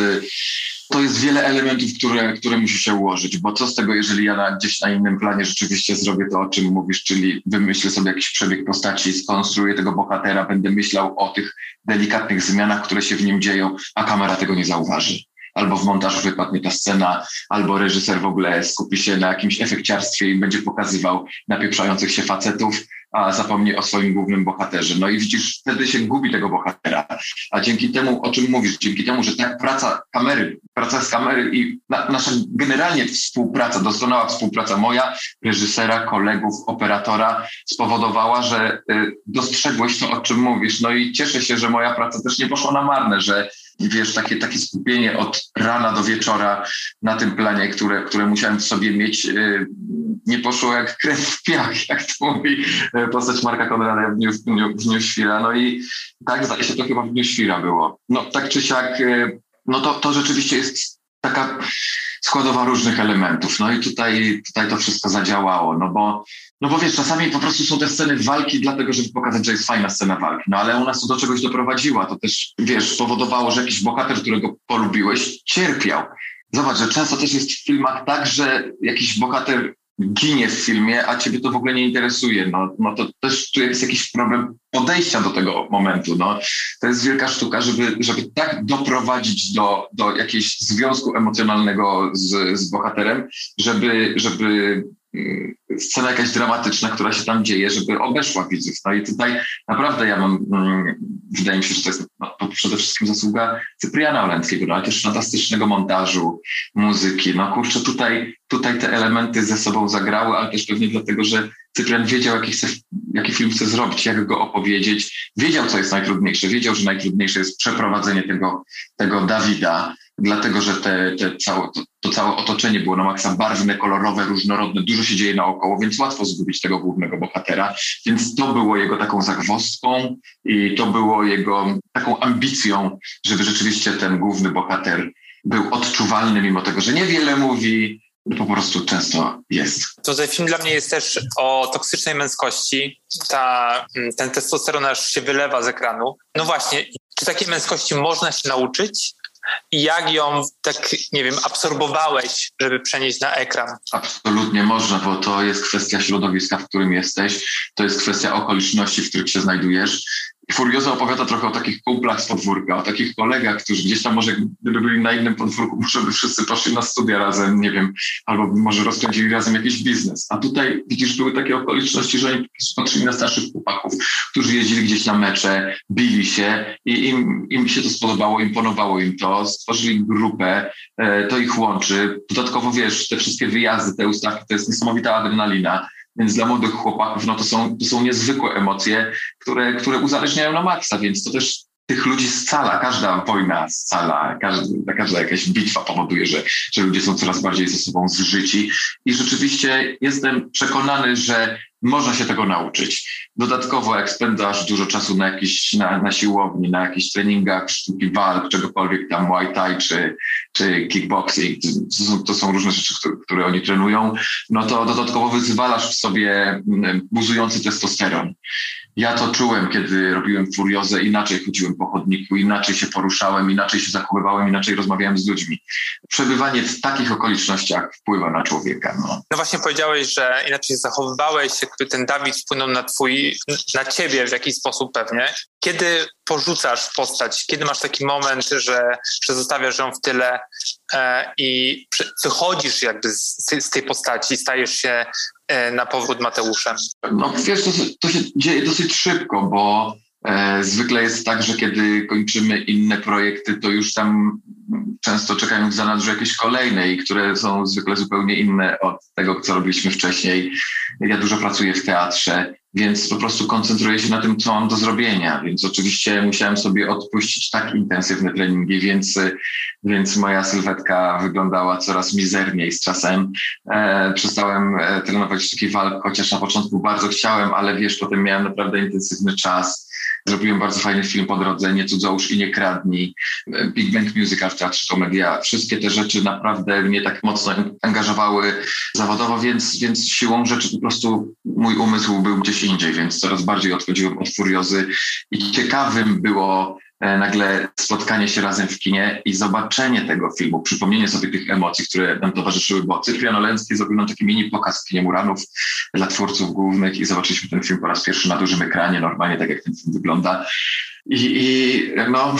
to jest wiele elementów, które, które musi się ułożyć, bo co z tego, jeżeli ja na, gdzieś na innym planie rzeczywiście zrobię to, o czym mówisz, czyli wymyślę sobie jakiś przebieg postaci, skonstruuję tego bohatera, będę myślał o tych delikatnych zmianach, które się w nim dzieją, a kamera tego nie zauważy. Albo w montażu wypadnie ta scena, albo reżyser w ogóle skupi się na jakimś efekciarstwie i będzie pokazywał napieprzających się facetów, a zapomni o swoim głównym bohaterze. No i widzisz, wtedy się gubi tego bohatera. A dzięki temu, o czym mówisz, dzięki temu, że tak praca kamery, praca z kamery i na, nasza generalnie współpraca, doskonała współpraca moja, reżysera, kolegów, operatora spowodowała, że y, dostrzegłeś to, o czym mówisz. No i cieszę się, że moja praca też nie poszła na marne, że wiesz, takie, takie skupienie od rana do wieczora na tym planie, które, które musiałem w sobie mieć, y, nie poszło jak krew w piach, jak to mówi y, postać Marka Konrada w Dniu, w dniu, w dniu Świra. No i tak, zdaje się, to chyba w Dniu Świra było. No tak czy siak, y, no to, to rzeczywiście jest taka składowa różnych elementów. No i tutaj, tutaj to wszystko zadziałało, no bo, no bo wiesz, czasami po prostu są te sceny walki dlatego, żeby pokazać, że jest fajna scena walki. No ale u nas to do czegoś doprowadziła. To też, wiesz, powodowało, że jakiś bohater, którego polubiłeś, cierpiał. Zobacz, że często też jest w filmach tak, że jakiś bohater ginie w filmie, a ciebie to w ogóle nie interesuje, no, no to też tu jest jakiś problem podejścia do tego momentu. No. To jest wielka sztuka, żeby, żeby tak doprowadzić do, do jakiegoś związku emocjonalnego z, z bohaterem, żeby, żeby scena jakaś dramatyczna, która się tam dzieje, żeby obeszła widzów. No i tutaj naprawdę ja mam, mm, wydaje mi się, że to jest no, przede wszystkim zasługa Cypriana Oleńskiego, no ale też fantastycznego montażu, muzyki. No kurczę, tutaj, tutaj te elementy ze sobą zagrały, ale też pewnie dlatego, że Cyprian wiedział, jaki, chce, jaki film chce zrobić, jak go opowiedzieć. Wiedział, co jest najtrudniejsze. Wiedział, że najtrudniejsze jest przeprowadzenie tego, tego Dawida, dlatego że te, te całe, to, to całe otoczenie było na maksa barwne, kolorowe, różnorodne, dużo się dzieje naokoło, więc łatwo zgubić tego głównego bohatera. Więc to było jego taką zagwozdką i to było jego taką ambicją, żeby rzeczywiście ten główny bohater był odczuwalny, mimo tego, że niewiele mówi, po prostu często jest. To ten film dla mnie jest też o toksycznej męskości. Ta, ten testosteron aż się wylewa z ekranu. No właśnie, czy takiej męskości można się nauczyć? I jak ją, tak nie wiem, absorbowałeś, żeby przenieść na ekran? Absolutnie można, bo to jest kwestia środowiska, w którym jesteś, to jest kwestia okoliczności, w których się znajdujesz. Furioza opowiada trochę o takich kumplach z podwórka, o takich kolegach, którzy gdzieś tam może gdyby byli na innym podwórku, może by wszyscy poszli na studia razem, nie wiem, albo może rozkręcili razem jakiś biznes. A tutaj widzisz, były takie okoliczności, że oni patrzyli na starszych chłopaków, którzy jeździli gdzieś na mecze, bili się i im, im się to spodobało, imponowało im to, stworzyli grupę, e, to ich łączy. Dodatkowo wiesz, te wszystkie wyjazdy, te ustawki, to jest niesamowita adrenalina. Więc dla młodych chłopaków no to, są, to są niezwykłe emocje, które, które uzależniają na maksa, więc to też tych ludzi scala, każda wojna scala, każda, każda jakaś bitwa powoduje, że, że ludzie są coraz bardziej ze sobą zżyci. I rzeczywiście jestem przekonany, że można się tego nauczyć. Dodatkowo jak spędzasz dużo czasu na, jakiś, na, na siłowni, na jakichś treningach, sztuki walk, czegokolwiek tam Muay Thai czy, czy kickboxing, to są, to są różne rzeczy, które, które oni trenują, no to dodatkowo wyzwalasz w sobie mm, buzujący testosteron. Ja to czułem, kiedy robiłem furiozę, inaczej chodziłem po chodniku, inaczej się poruszałem, inaczej się zachowywałem, inaczej rozmawiałem z ludźmi. Przebywanie w takich okolicznościach wpływa na człowieka. No, no właśnie powiedziałeś, że inaczej zachowywałeś się, ten Dawid wpłynął na twój, na ciebie w jakiś sposób pewnie. Kiedy porzucasz postać, kiedy masz taki moment, że, że zostawiasz ją w tyle e, i wychodzisz jakby z, z tej postaci, stajesz się e, na powrót Mateuszem? No wiesz, to, to się dzieje dosyć szybko, bo zwykle jest tak, że kiedy kończymy inne projekty, to już tam często czekają w zanadrzu jakieś kolejne i które są zwykle zupełnie inne od tego, co robiliśmy wcześniej. Ja dużo pracuję w teatrze, więc po prostu koncentruję się na tym, co mam do zrobienia. Więc oczywiście musiałem sobie odpuścić tak intensywne treningi, więc, więc moja sylwetka wyglądała coraz mizerniej z czasem. E, przestałem e, trenować sztuki walk, chociaż na początku bardzo chciałem, ale wiesz, potem miałem naprawdę intensywny czas Zrobiłem bardzo fajny film po drodze, Nie cudzołóż i nie kradnij, Big Bang Musical w Teatrze Komedia. Wszystkie te rzeczy naprawdę mnie tak mocno angażowały zawodowo, więc, więc siłą rzeczy po prostu mój umysł był gdzieś indziej, więc coraz bardziej odchodziłem od furiozy i ciekawym było nagle spotkanie się razem w kinie i zobaczenie tego filmu, przypomnienie sobie tych emocji, które nam towarzyszyły, bo Cyprian Oleński zrobił nam taki mini pokaz w kinie Muranów dla twórców głównych i zobaczyliśmy ten film po raz pierwszy na dużym ekranie, normalnie tak jak ten film wygląda. I, i no,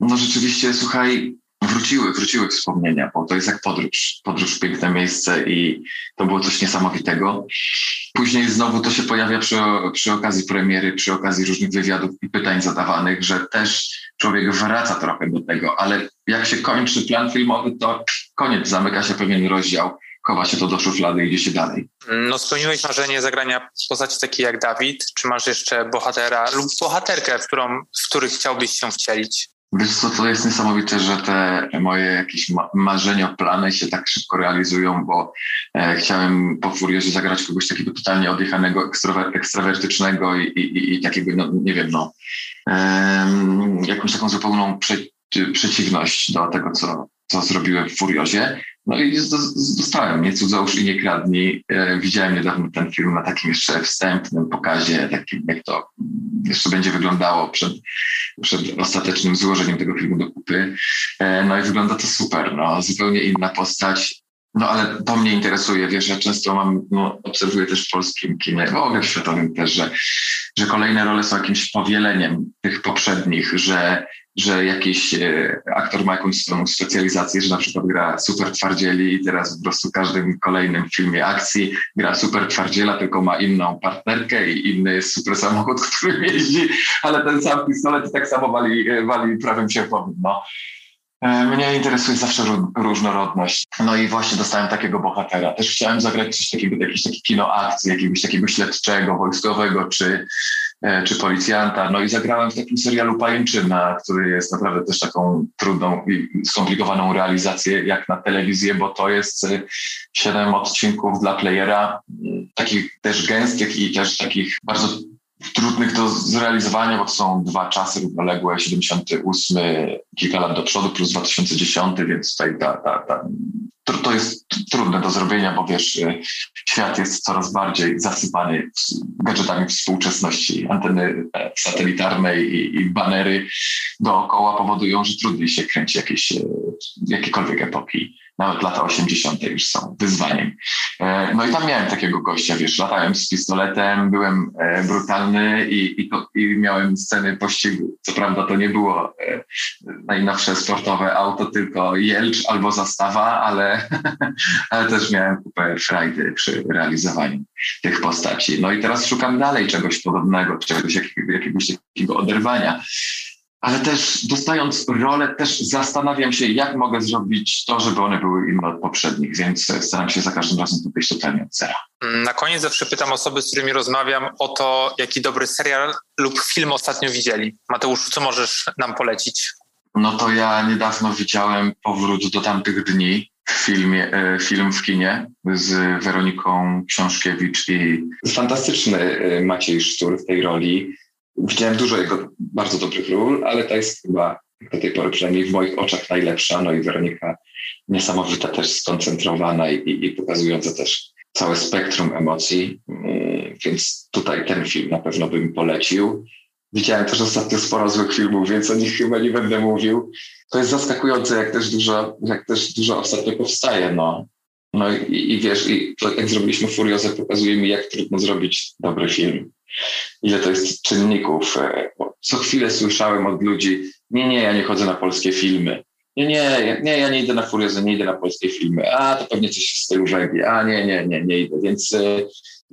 no rzeczywiście, słuchaj, wróciły, wróciły wspomnienia, bo to jest jak podróż, podróż w piękne miejsce i to było coś niesamowitego. Później znowu to się pojawia przy, przy okazji premiery, przy okazji różnych wywiadów i pytań zadawanych, że też człowiek wraca trochę do tego, ale jak się kończy plan filmowy, to koniec, zamyka się pewien rozdział chowa się to do szuflady i idzie się dalej. No spełniłeś marzenie zagrania postaci takiej jak Dawid. Czy masz jeszcze bohatera lub bohaterkę, w, którą, w których chciałbyś się wcielić? Wiesz co, to jest niesamowite, że te moje jakieś ma marzenia, plany się tak szybko realizują, bo e, chciałem po Furiozie zagrać kogoś takiego totalnie odjechanego, ekstrawer ekstrawertycznego i, i, i, takiego, no, nie wiem, no, jakąś taką zupełną prze przeciwność do tego, co, co zrobiłem w Furiozie. No i dostałem Nie cudzołóż i nie kradnij. E, widziałem niedawno ten film na takim jeszcze wstępnym pokazie, takim jak to jeszcze będzie wyglądało przed, przed ostatecznym złożeniem tego filmu do kupy. E, no i wygląda to super, no, zupełnie inna postać. No ale to mnie interesuje, wiesz, ja często mam, no, obserwuję też w polskim kinie, w ogóle w światowym też, że, że kolejne role są jakimś powieleniem tych poprzednich, że że jakiś e, aktor ma jakąś swoją specjalizację, że na przykład gra super twardzieli i teraz po prostu w każdym kolejnym filmie akcji gra super twardziela, tylko ma inną partnerkę i inny jest super samochód, którym jeździ, ale ten sam pistolet i tak samo wali, e, wali prawym sierpowym. No. E, Mnie interesuje zawsze ró- różnorodność. No i właśnie dostałem takiego bohatera. Też chciałem zagrać coś takiego, jakieś takie kino akcji, jakiegoś takiego śledczego, wojskowego czy, czy policjanta. No i zagrałem w takim serialu Pajęczyna, który jest naprawdę też taką trudną i skomplikowaną realizację jak na telewizję, bo to jest e, siedem odcinków dla playera, m, takich też gęstych i też takich bardzo trudnych do zrealizowania, bo to są dwa czasy równoległe, 78, kilka lat do przodu, plus 2010, więc tutaj ta, ta, ta, to, to jest trudne do zrobienia, bo wiesz, y, świat jest coraz bardziej zasypany gadżetami współczesności. Anteny e, satelitarne i, i banery dookoła powodują, że trudniej się kręci jakieś, e, jakiekolwiek epoki. Nawet lata 80. już są wyzwaniem. E, No i tam miałem takiego gościa, wiesz, latałem z pistoletem, byłem e, brutalny i, i, to, i miałem sceny pościgu. Co prawda to nie było e, najnowsze sportowe auto, tylko Jelcz albo zastawa, ale, ale też miałem kupę frajdy przy realizowaniu tych postaci. No i teraz szukam dalej czegoś podobnego, czegoś jakiego, jakiegoś takiego oderwania. Ale też dostając rolę, też zastanawiam się, jak mogę zrobić to, żeby one były inne od poprzednich, więc staram się za każdym razem podejść totalnie od zera. Na koniec zawsze pytam osoby, z którymi rozmawiam o to, jaki dobry serial lub film ostatnio widzieli. Mateuszu, co możesz nam polecić? No to ja niedawno widziałem Powrót do tamtych dni, filmie, e, film w kinie z Weroniką Książkiewicz i fantastyczny e, Maciej Sztur w tej roli. Widziałem dużo jego bardzo dobrych ról, ale ta jest chyba do tej pory przynajmniej w moich oczach najlepsza. No i Weronika niesamowita, też skoncentrowana i, i, i pokazująca też całe spektrum emocji, Mm, więc tutaj ten film na pewno bym polecił. Widziałem też ostatnio sporo złych filmów, więc o nich chyba nie będę mówił. To jest zaskakujące, jak też dużo, jak też dużo ostatnio powstaje. No, no i, i wiesz, i jak zrobiliśmy Furiozę, pokazuje mi, jak trudno zrobić dobry film. Ile to jest czynników. E, Co chwilę słyszałem od ludzi, nie, nie, ja nie chodzę na polskie filmy. Nie, nie, nie, ja nie idę na Furiozę, nie idę na polskie filmy. A, to pewnie coś w stylu żegli. A, nie, nie, nie, nie idę. Więc, e,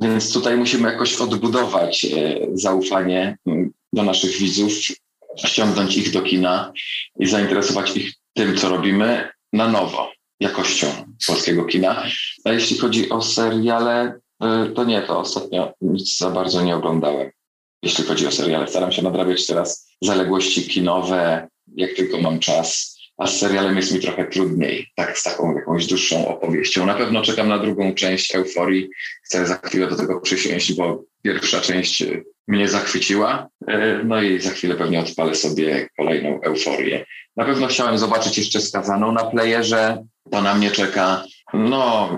więc tutaj musimy jakoś odbudować e, zaufanie mm, do naszych widzów, ściągnąć ich do kina i zainteresować ich tym, co robimy na nowo, jakością polskiego kina. A jeśli chodzi o seriale, to nie, to ostatnio nic za bardzo nie oglądałem. Jeśli chodzi o seriale, staram się nadrabiać teraz zaległości kinowe, jak tylko mam czas. A z serialem jest mi trochę trudniej, tak z taką jakąś dłuższą opowieścią. Na pewno czekam na drugą część Euforii. Chcę za chwilę do tego przysiąść, bo pierwsza część mnie zachwyciła. Y, No i za chwilę pewnie odpalę sobie kolejną Euforię. Na pewno chciałem zobaczyć jeszcze skazaną na playerze. To na mnie czeka. No,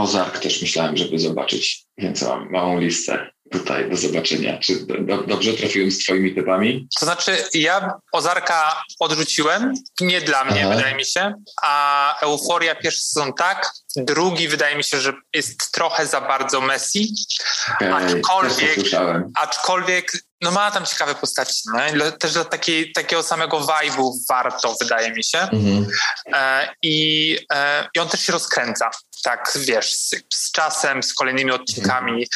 Ozark też myślałem, żeby zobaczyć, więc mam małą listę tutaj do zobaczenia. Czy do, do, dobrze trafiłem z twoimi typami? To znaczy, ja Ozarka odrzuciłem, nie dla mnie, Aha. wydaje mi się, a Euforia pierwszy sezon tak, drugi wydaje mi się, że jest trochę za bardzo Messi, Okej, Aczkolwiek- aczkolwiek no ma tam ciekawe postaci, no, też dla takiej, takiego samego vibe'u warto, wydaje mi się. Mhm. E, i, e, I on też się rozkręca, tak, wiesz, z, z czasem, z kolejnymi odcinkami.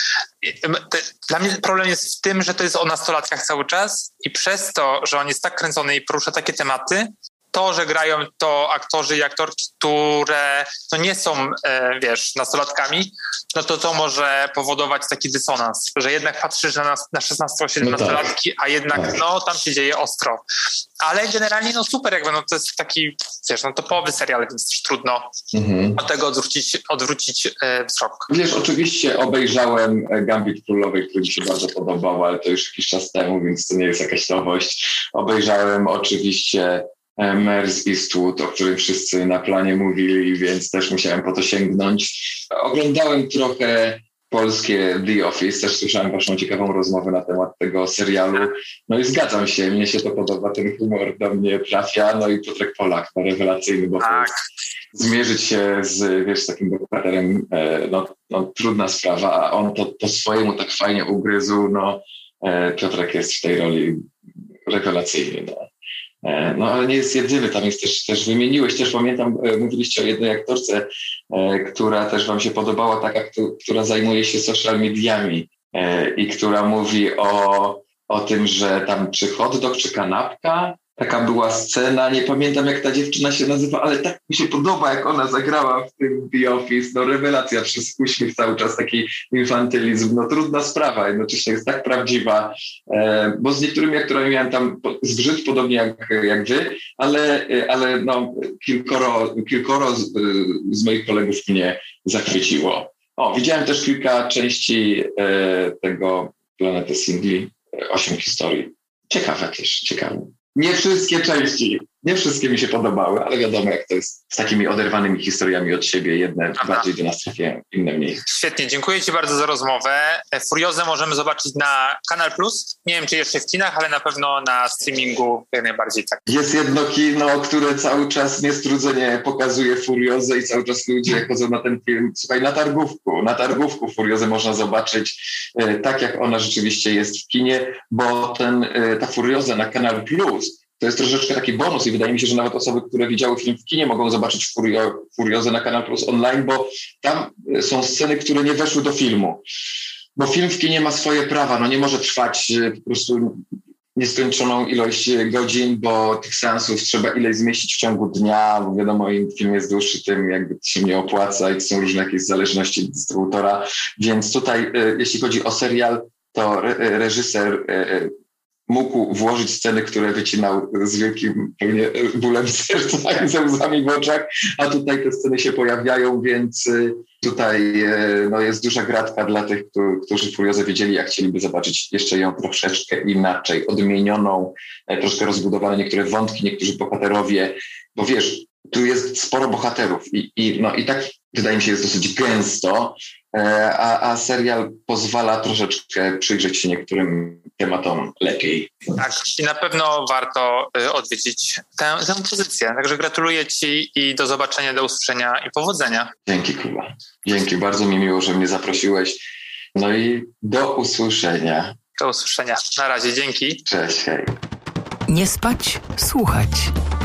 Te, dla mnie problem jest w tym, że to jest o nastolatkach cały czas i przez to, że on jest tak kręcony i porusza takie tematy, to, że grają to aktorzy i aktorki, które no nie są, e, wiesz, nastolatkami, no to to może powodować taki dysonans, że jednak patrzysz na, nas, na 16-17-latki, a jednak Tak. no tam się dzieje ostro. Ale generalnie no super, jakby no to jest taki, wiesz, no topowy serial, więc też trudno Mhm. od tego odwrócić, odwrócić e, wzrok. Wiesz, oczywiście obejrzałem e, Gambit Królowej, który mi się bardzo podobał, ale to już jakiś czas temu, więc to nie jest jakaś nowość. Obejrzałem oczywiście Mers Eastwood, o którym wszyscy na planie mówili, więc też musiałem po to sięgnąć. Oglądałem trochę polskie The Office, też słyszałem waszą ciekawą rozmowę na temat tego serialu. No i zgadzam się, mnie się to podoba, ten humor do mnie trafia, no i Piotrek Polak, no rewelacyjny, bo Tak. zmierzyć się z, wiesz, takim bohaterem, e, no, no trudna sprawa, a on to po swojemu tak fajnie ugryzł, no e, Piotrek jest w tej roli rewelacyjny, no. E, no ale nie jest jedyny, tam jest też, też wymieniłeś, też pamiętam, e, mówiliście o jednej aktorce, e, która też wam się podobała, taka, która zajmuje się social mediami i która mówi o, o tym, że tam czy hot dog, czy kanapka, taka była scena, nie pamiętam jak ta dziewczyna się nazywa, ale tak mi się podoba, jak ona zagrała w tym The Office, no rewelacja przez uśmiech cały czas, taki infantylizm, no trudna sprawa, jednocześnie jest tak prawdziwa, e, bo z niektórymi aktorami miałem tam zgrzyt, podobnie jak, jak wy, ale, e, ale no kilkoro, kilkoro z, z moich kolegów mnie zachwyciło. O, widziałem też kilka części e, tego Planety Singli, osiem historii. Ciekawe też, ciekawe. Nie wszystkie części, nie wszystkie mi się podobały, ale wiadomo jak to jest z takimi oderwanymi historiami od siebie. Jedne Aha. bardziej do nas trafiają, inne mniej. Świetnie, dziękuję Ci bardzo za rozmowę. Furiozę możemy zobaczyć na Kanal Plus. Nie wiem, czy jeszcze w kinach, ale na pewno na streamingu jak najbardziej tak. Jest jedno kino, które cały czas niestrudzenie pokazuje Furiozę i cały czas ludzie chodzą na ten film. Słuchaj, na targówku, na targówku Furiozę można zobaczyć e, tak, jak ona rzeczywiście jest w kinie, bo ten, e, ta Furioza na Kanal Plus to jest troszeczkę taki bonus i wydaje mi się, że nawet osoby, które widziały film w kinie mogą zobaczyć Furio, Furiozę na Kanal Plus online, bo tam e, są sceny, które nie weszły do filmu. Bo film w kinie ma swoje prawa, no nie może trwać e, po prostu nieskończoną ilość godzin, bo tych seansów trzeba ileś zmieścić w ciągu dnia, bo wiadomo, im film jest dłuższy, tym jakby się nie opłaca i są różne jakieś zależności dystrybutora, więc tutaj e, jeśli chodzi o serial, to reżyser mógł włożyć sceny, które wycinał z wielkim pewnie bólem serca i ze łzami w oczach, a tutaj te sceny się pojawiają, więc y, tutaj y, no, jest duża gratka dla tych, którzy Furiozę widzieli, jak chcieliby zobaczyć jeszcze ją troszeczkę inaczej, odmienioną, e, troszkę rozbudowane niektóre wątki, niektórzy bohaterowie, bo wiesz, tu jest sporo bohaterów i, i, no, i tak wydaje mi się jest dosyć gęsto, e, a, a serial pozwala troszeczkę przyjrzeć się niektórym tematom lepiej. Tak, i na pewno warto y, odwiedzić tę, tę pozycję. Także gratuluję Ci i do zobaczenia, do usłyszenia i powodzenia. Dzięki Kuba. Dzięki, bardzo mi miło, że mnie zaprosiłeś. No i do usłyszenia. Do usłyszenia. Na razie, dzięki. Cześć, hej. Nie spać, słuchać.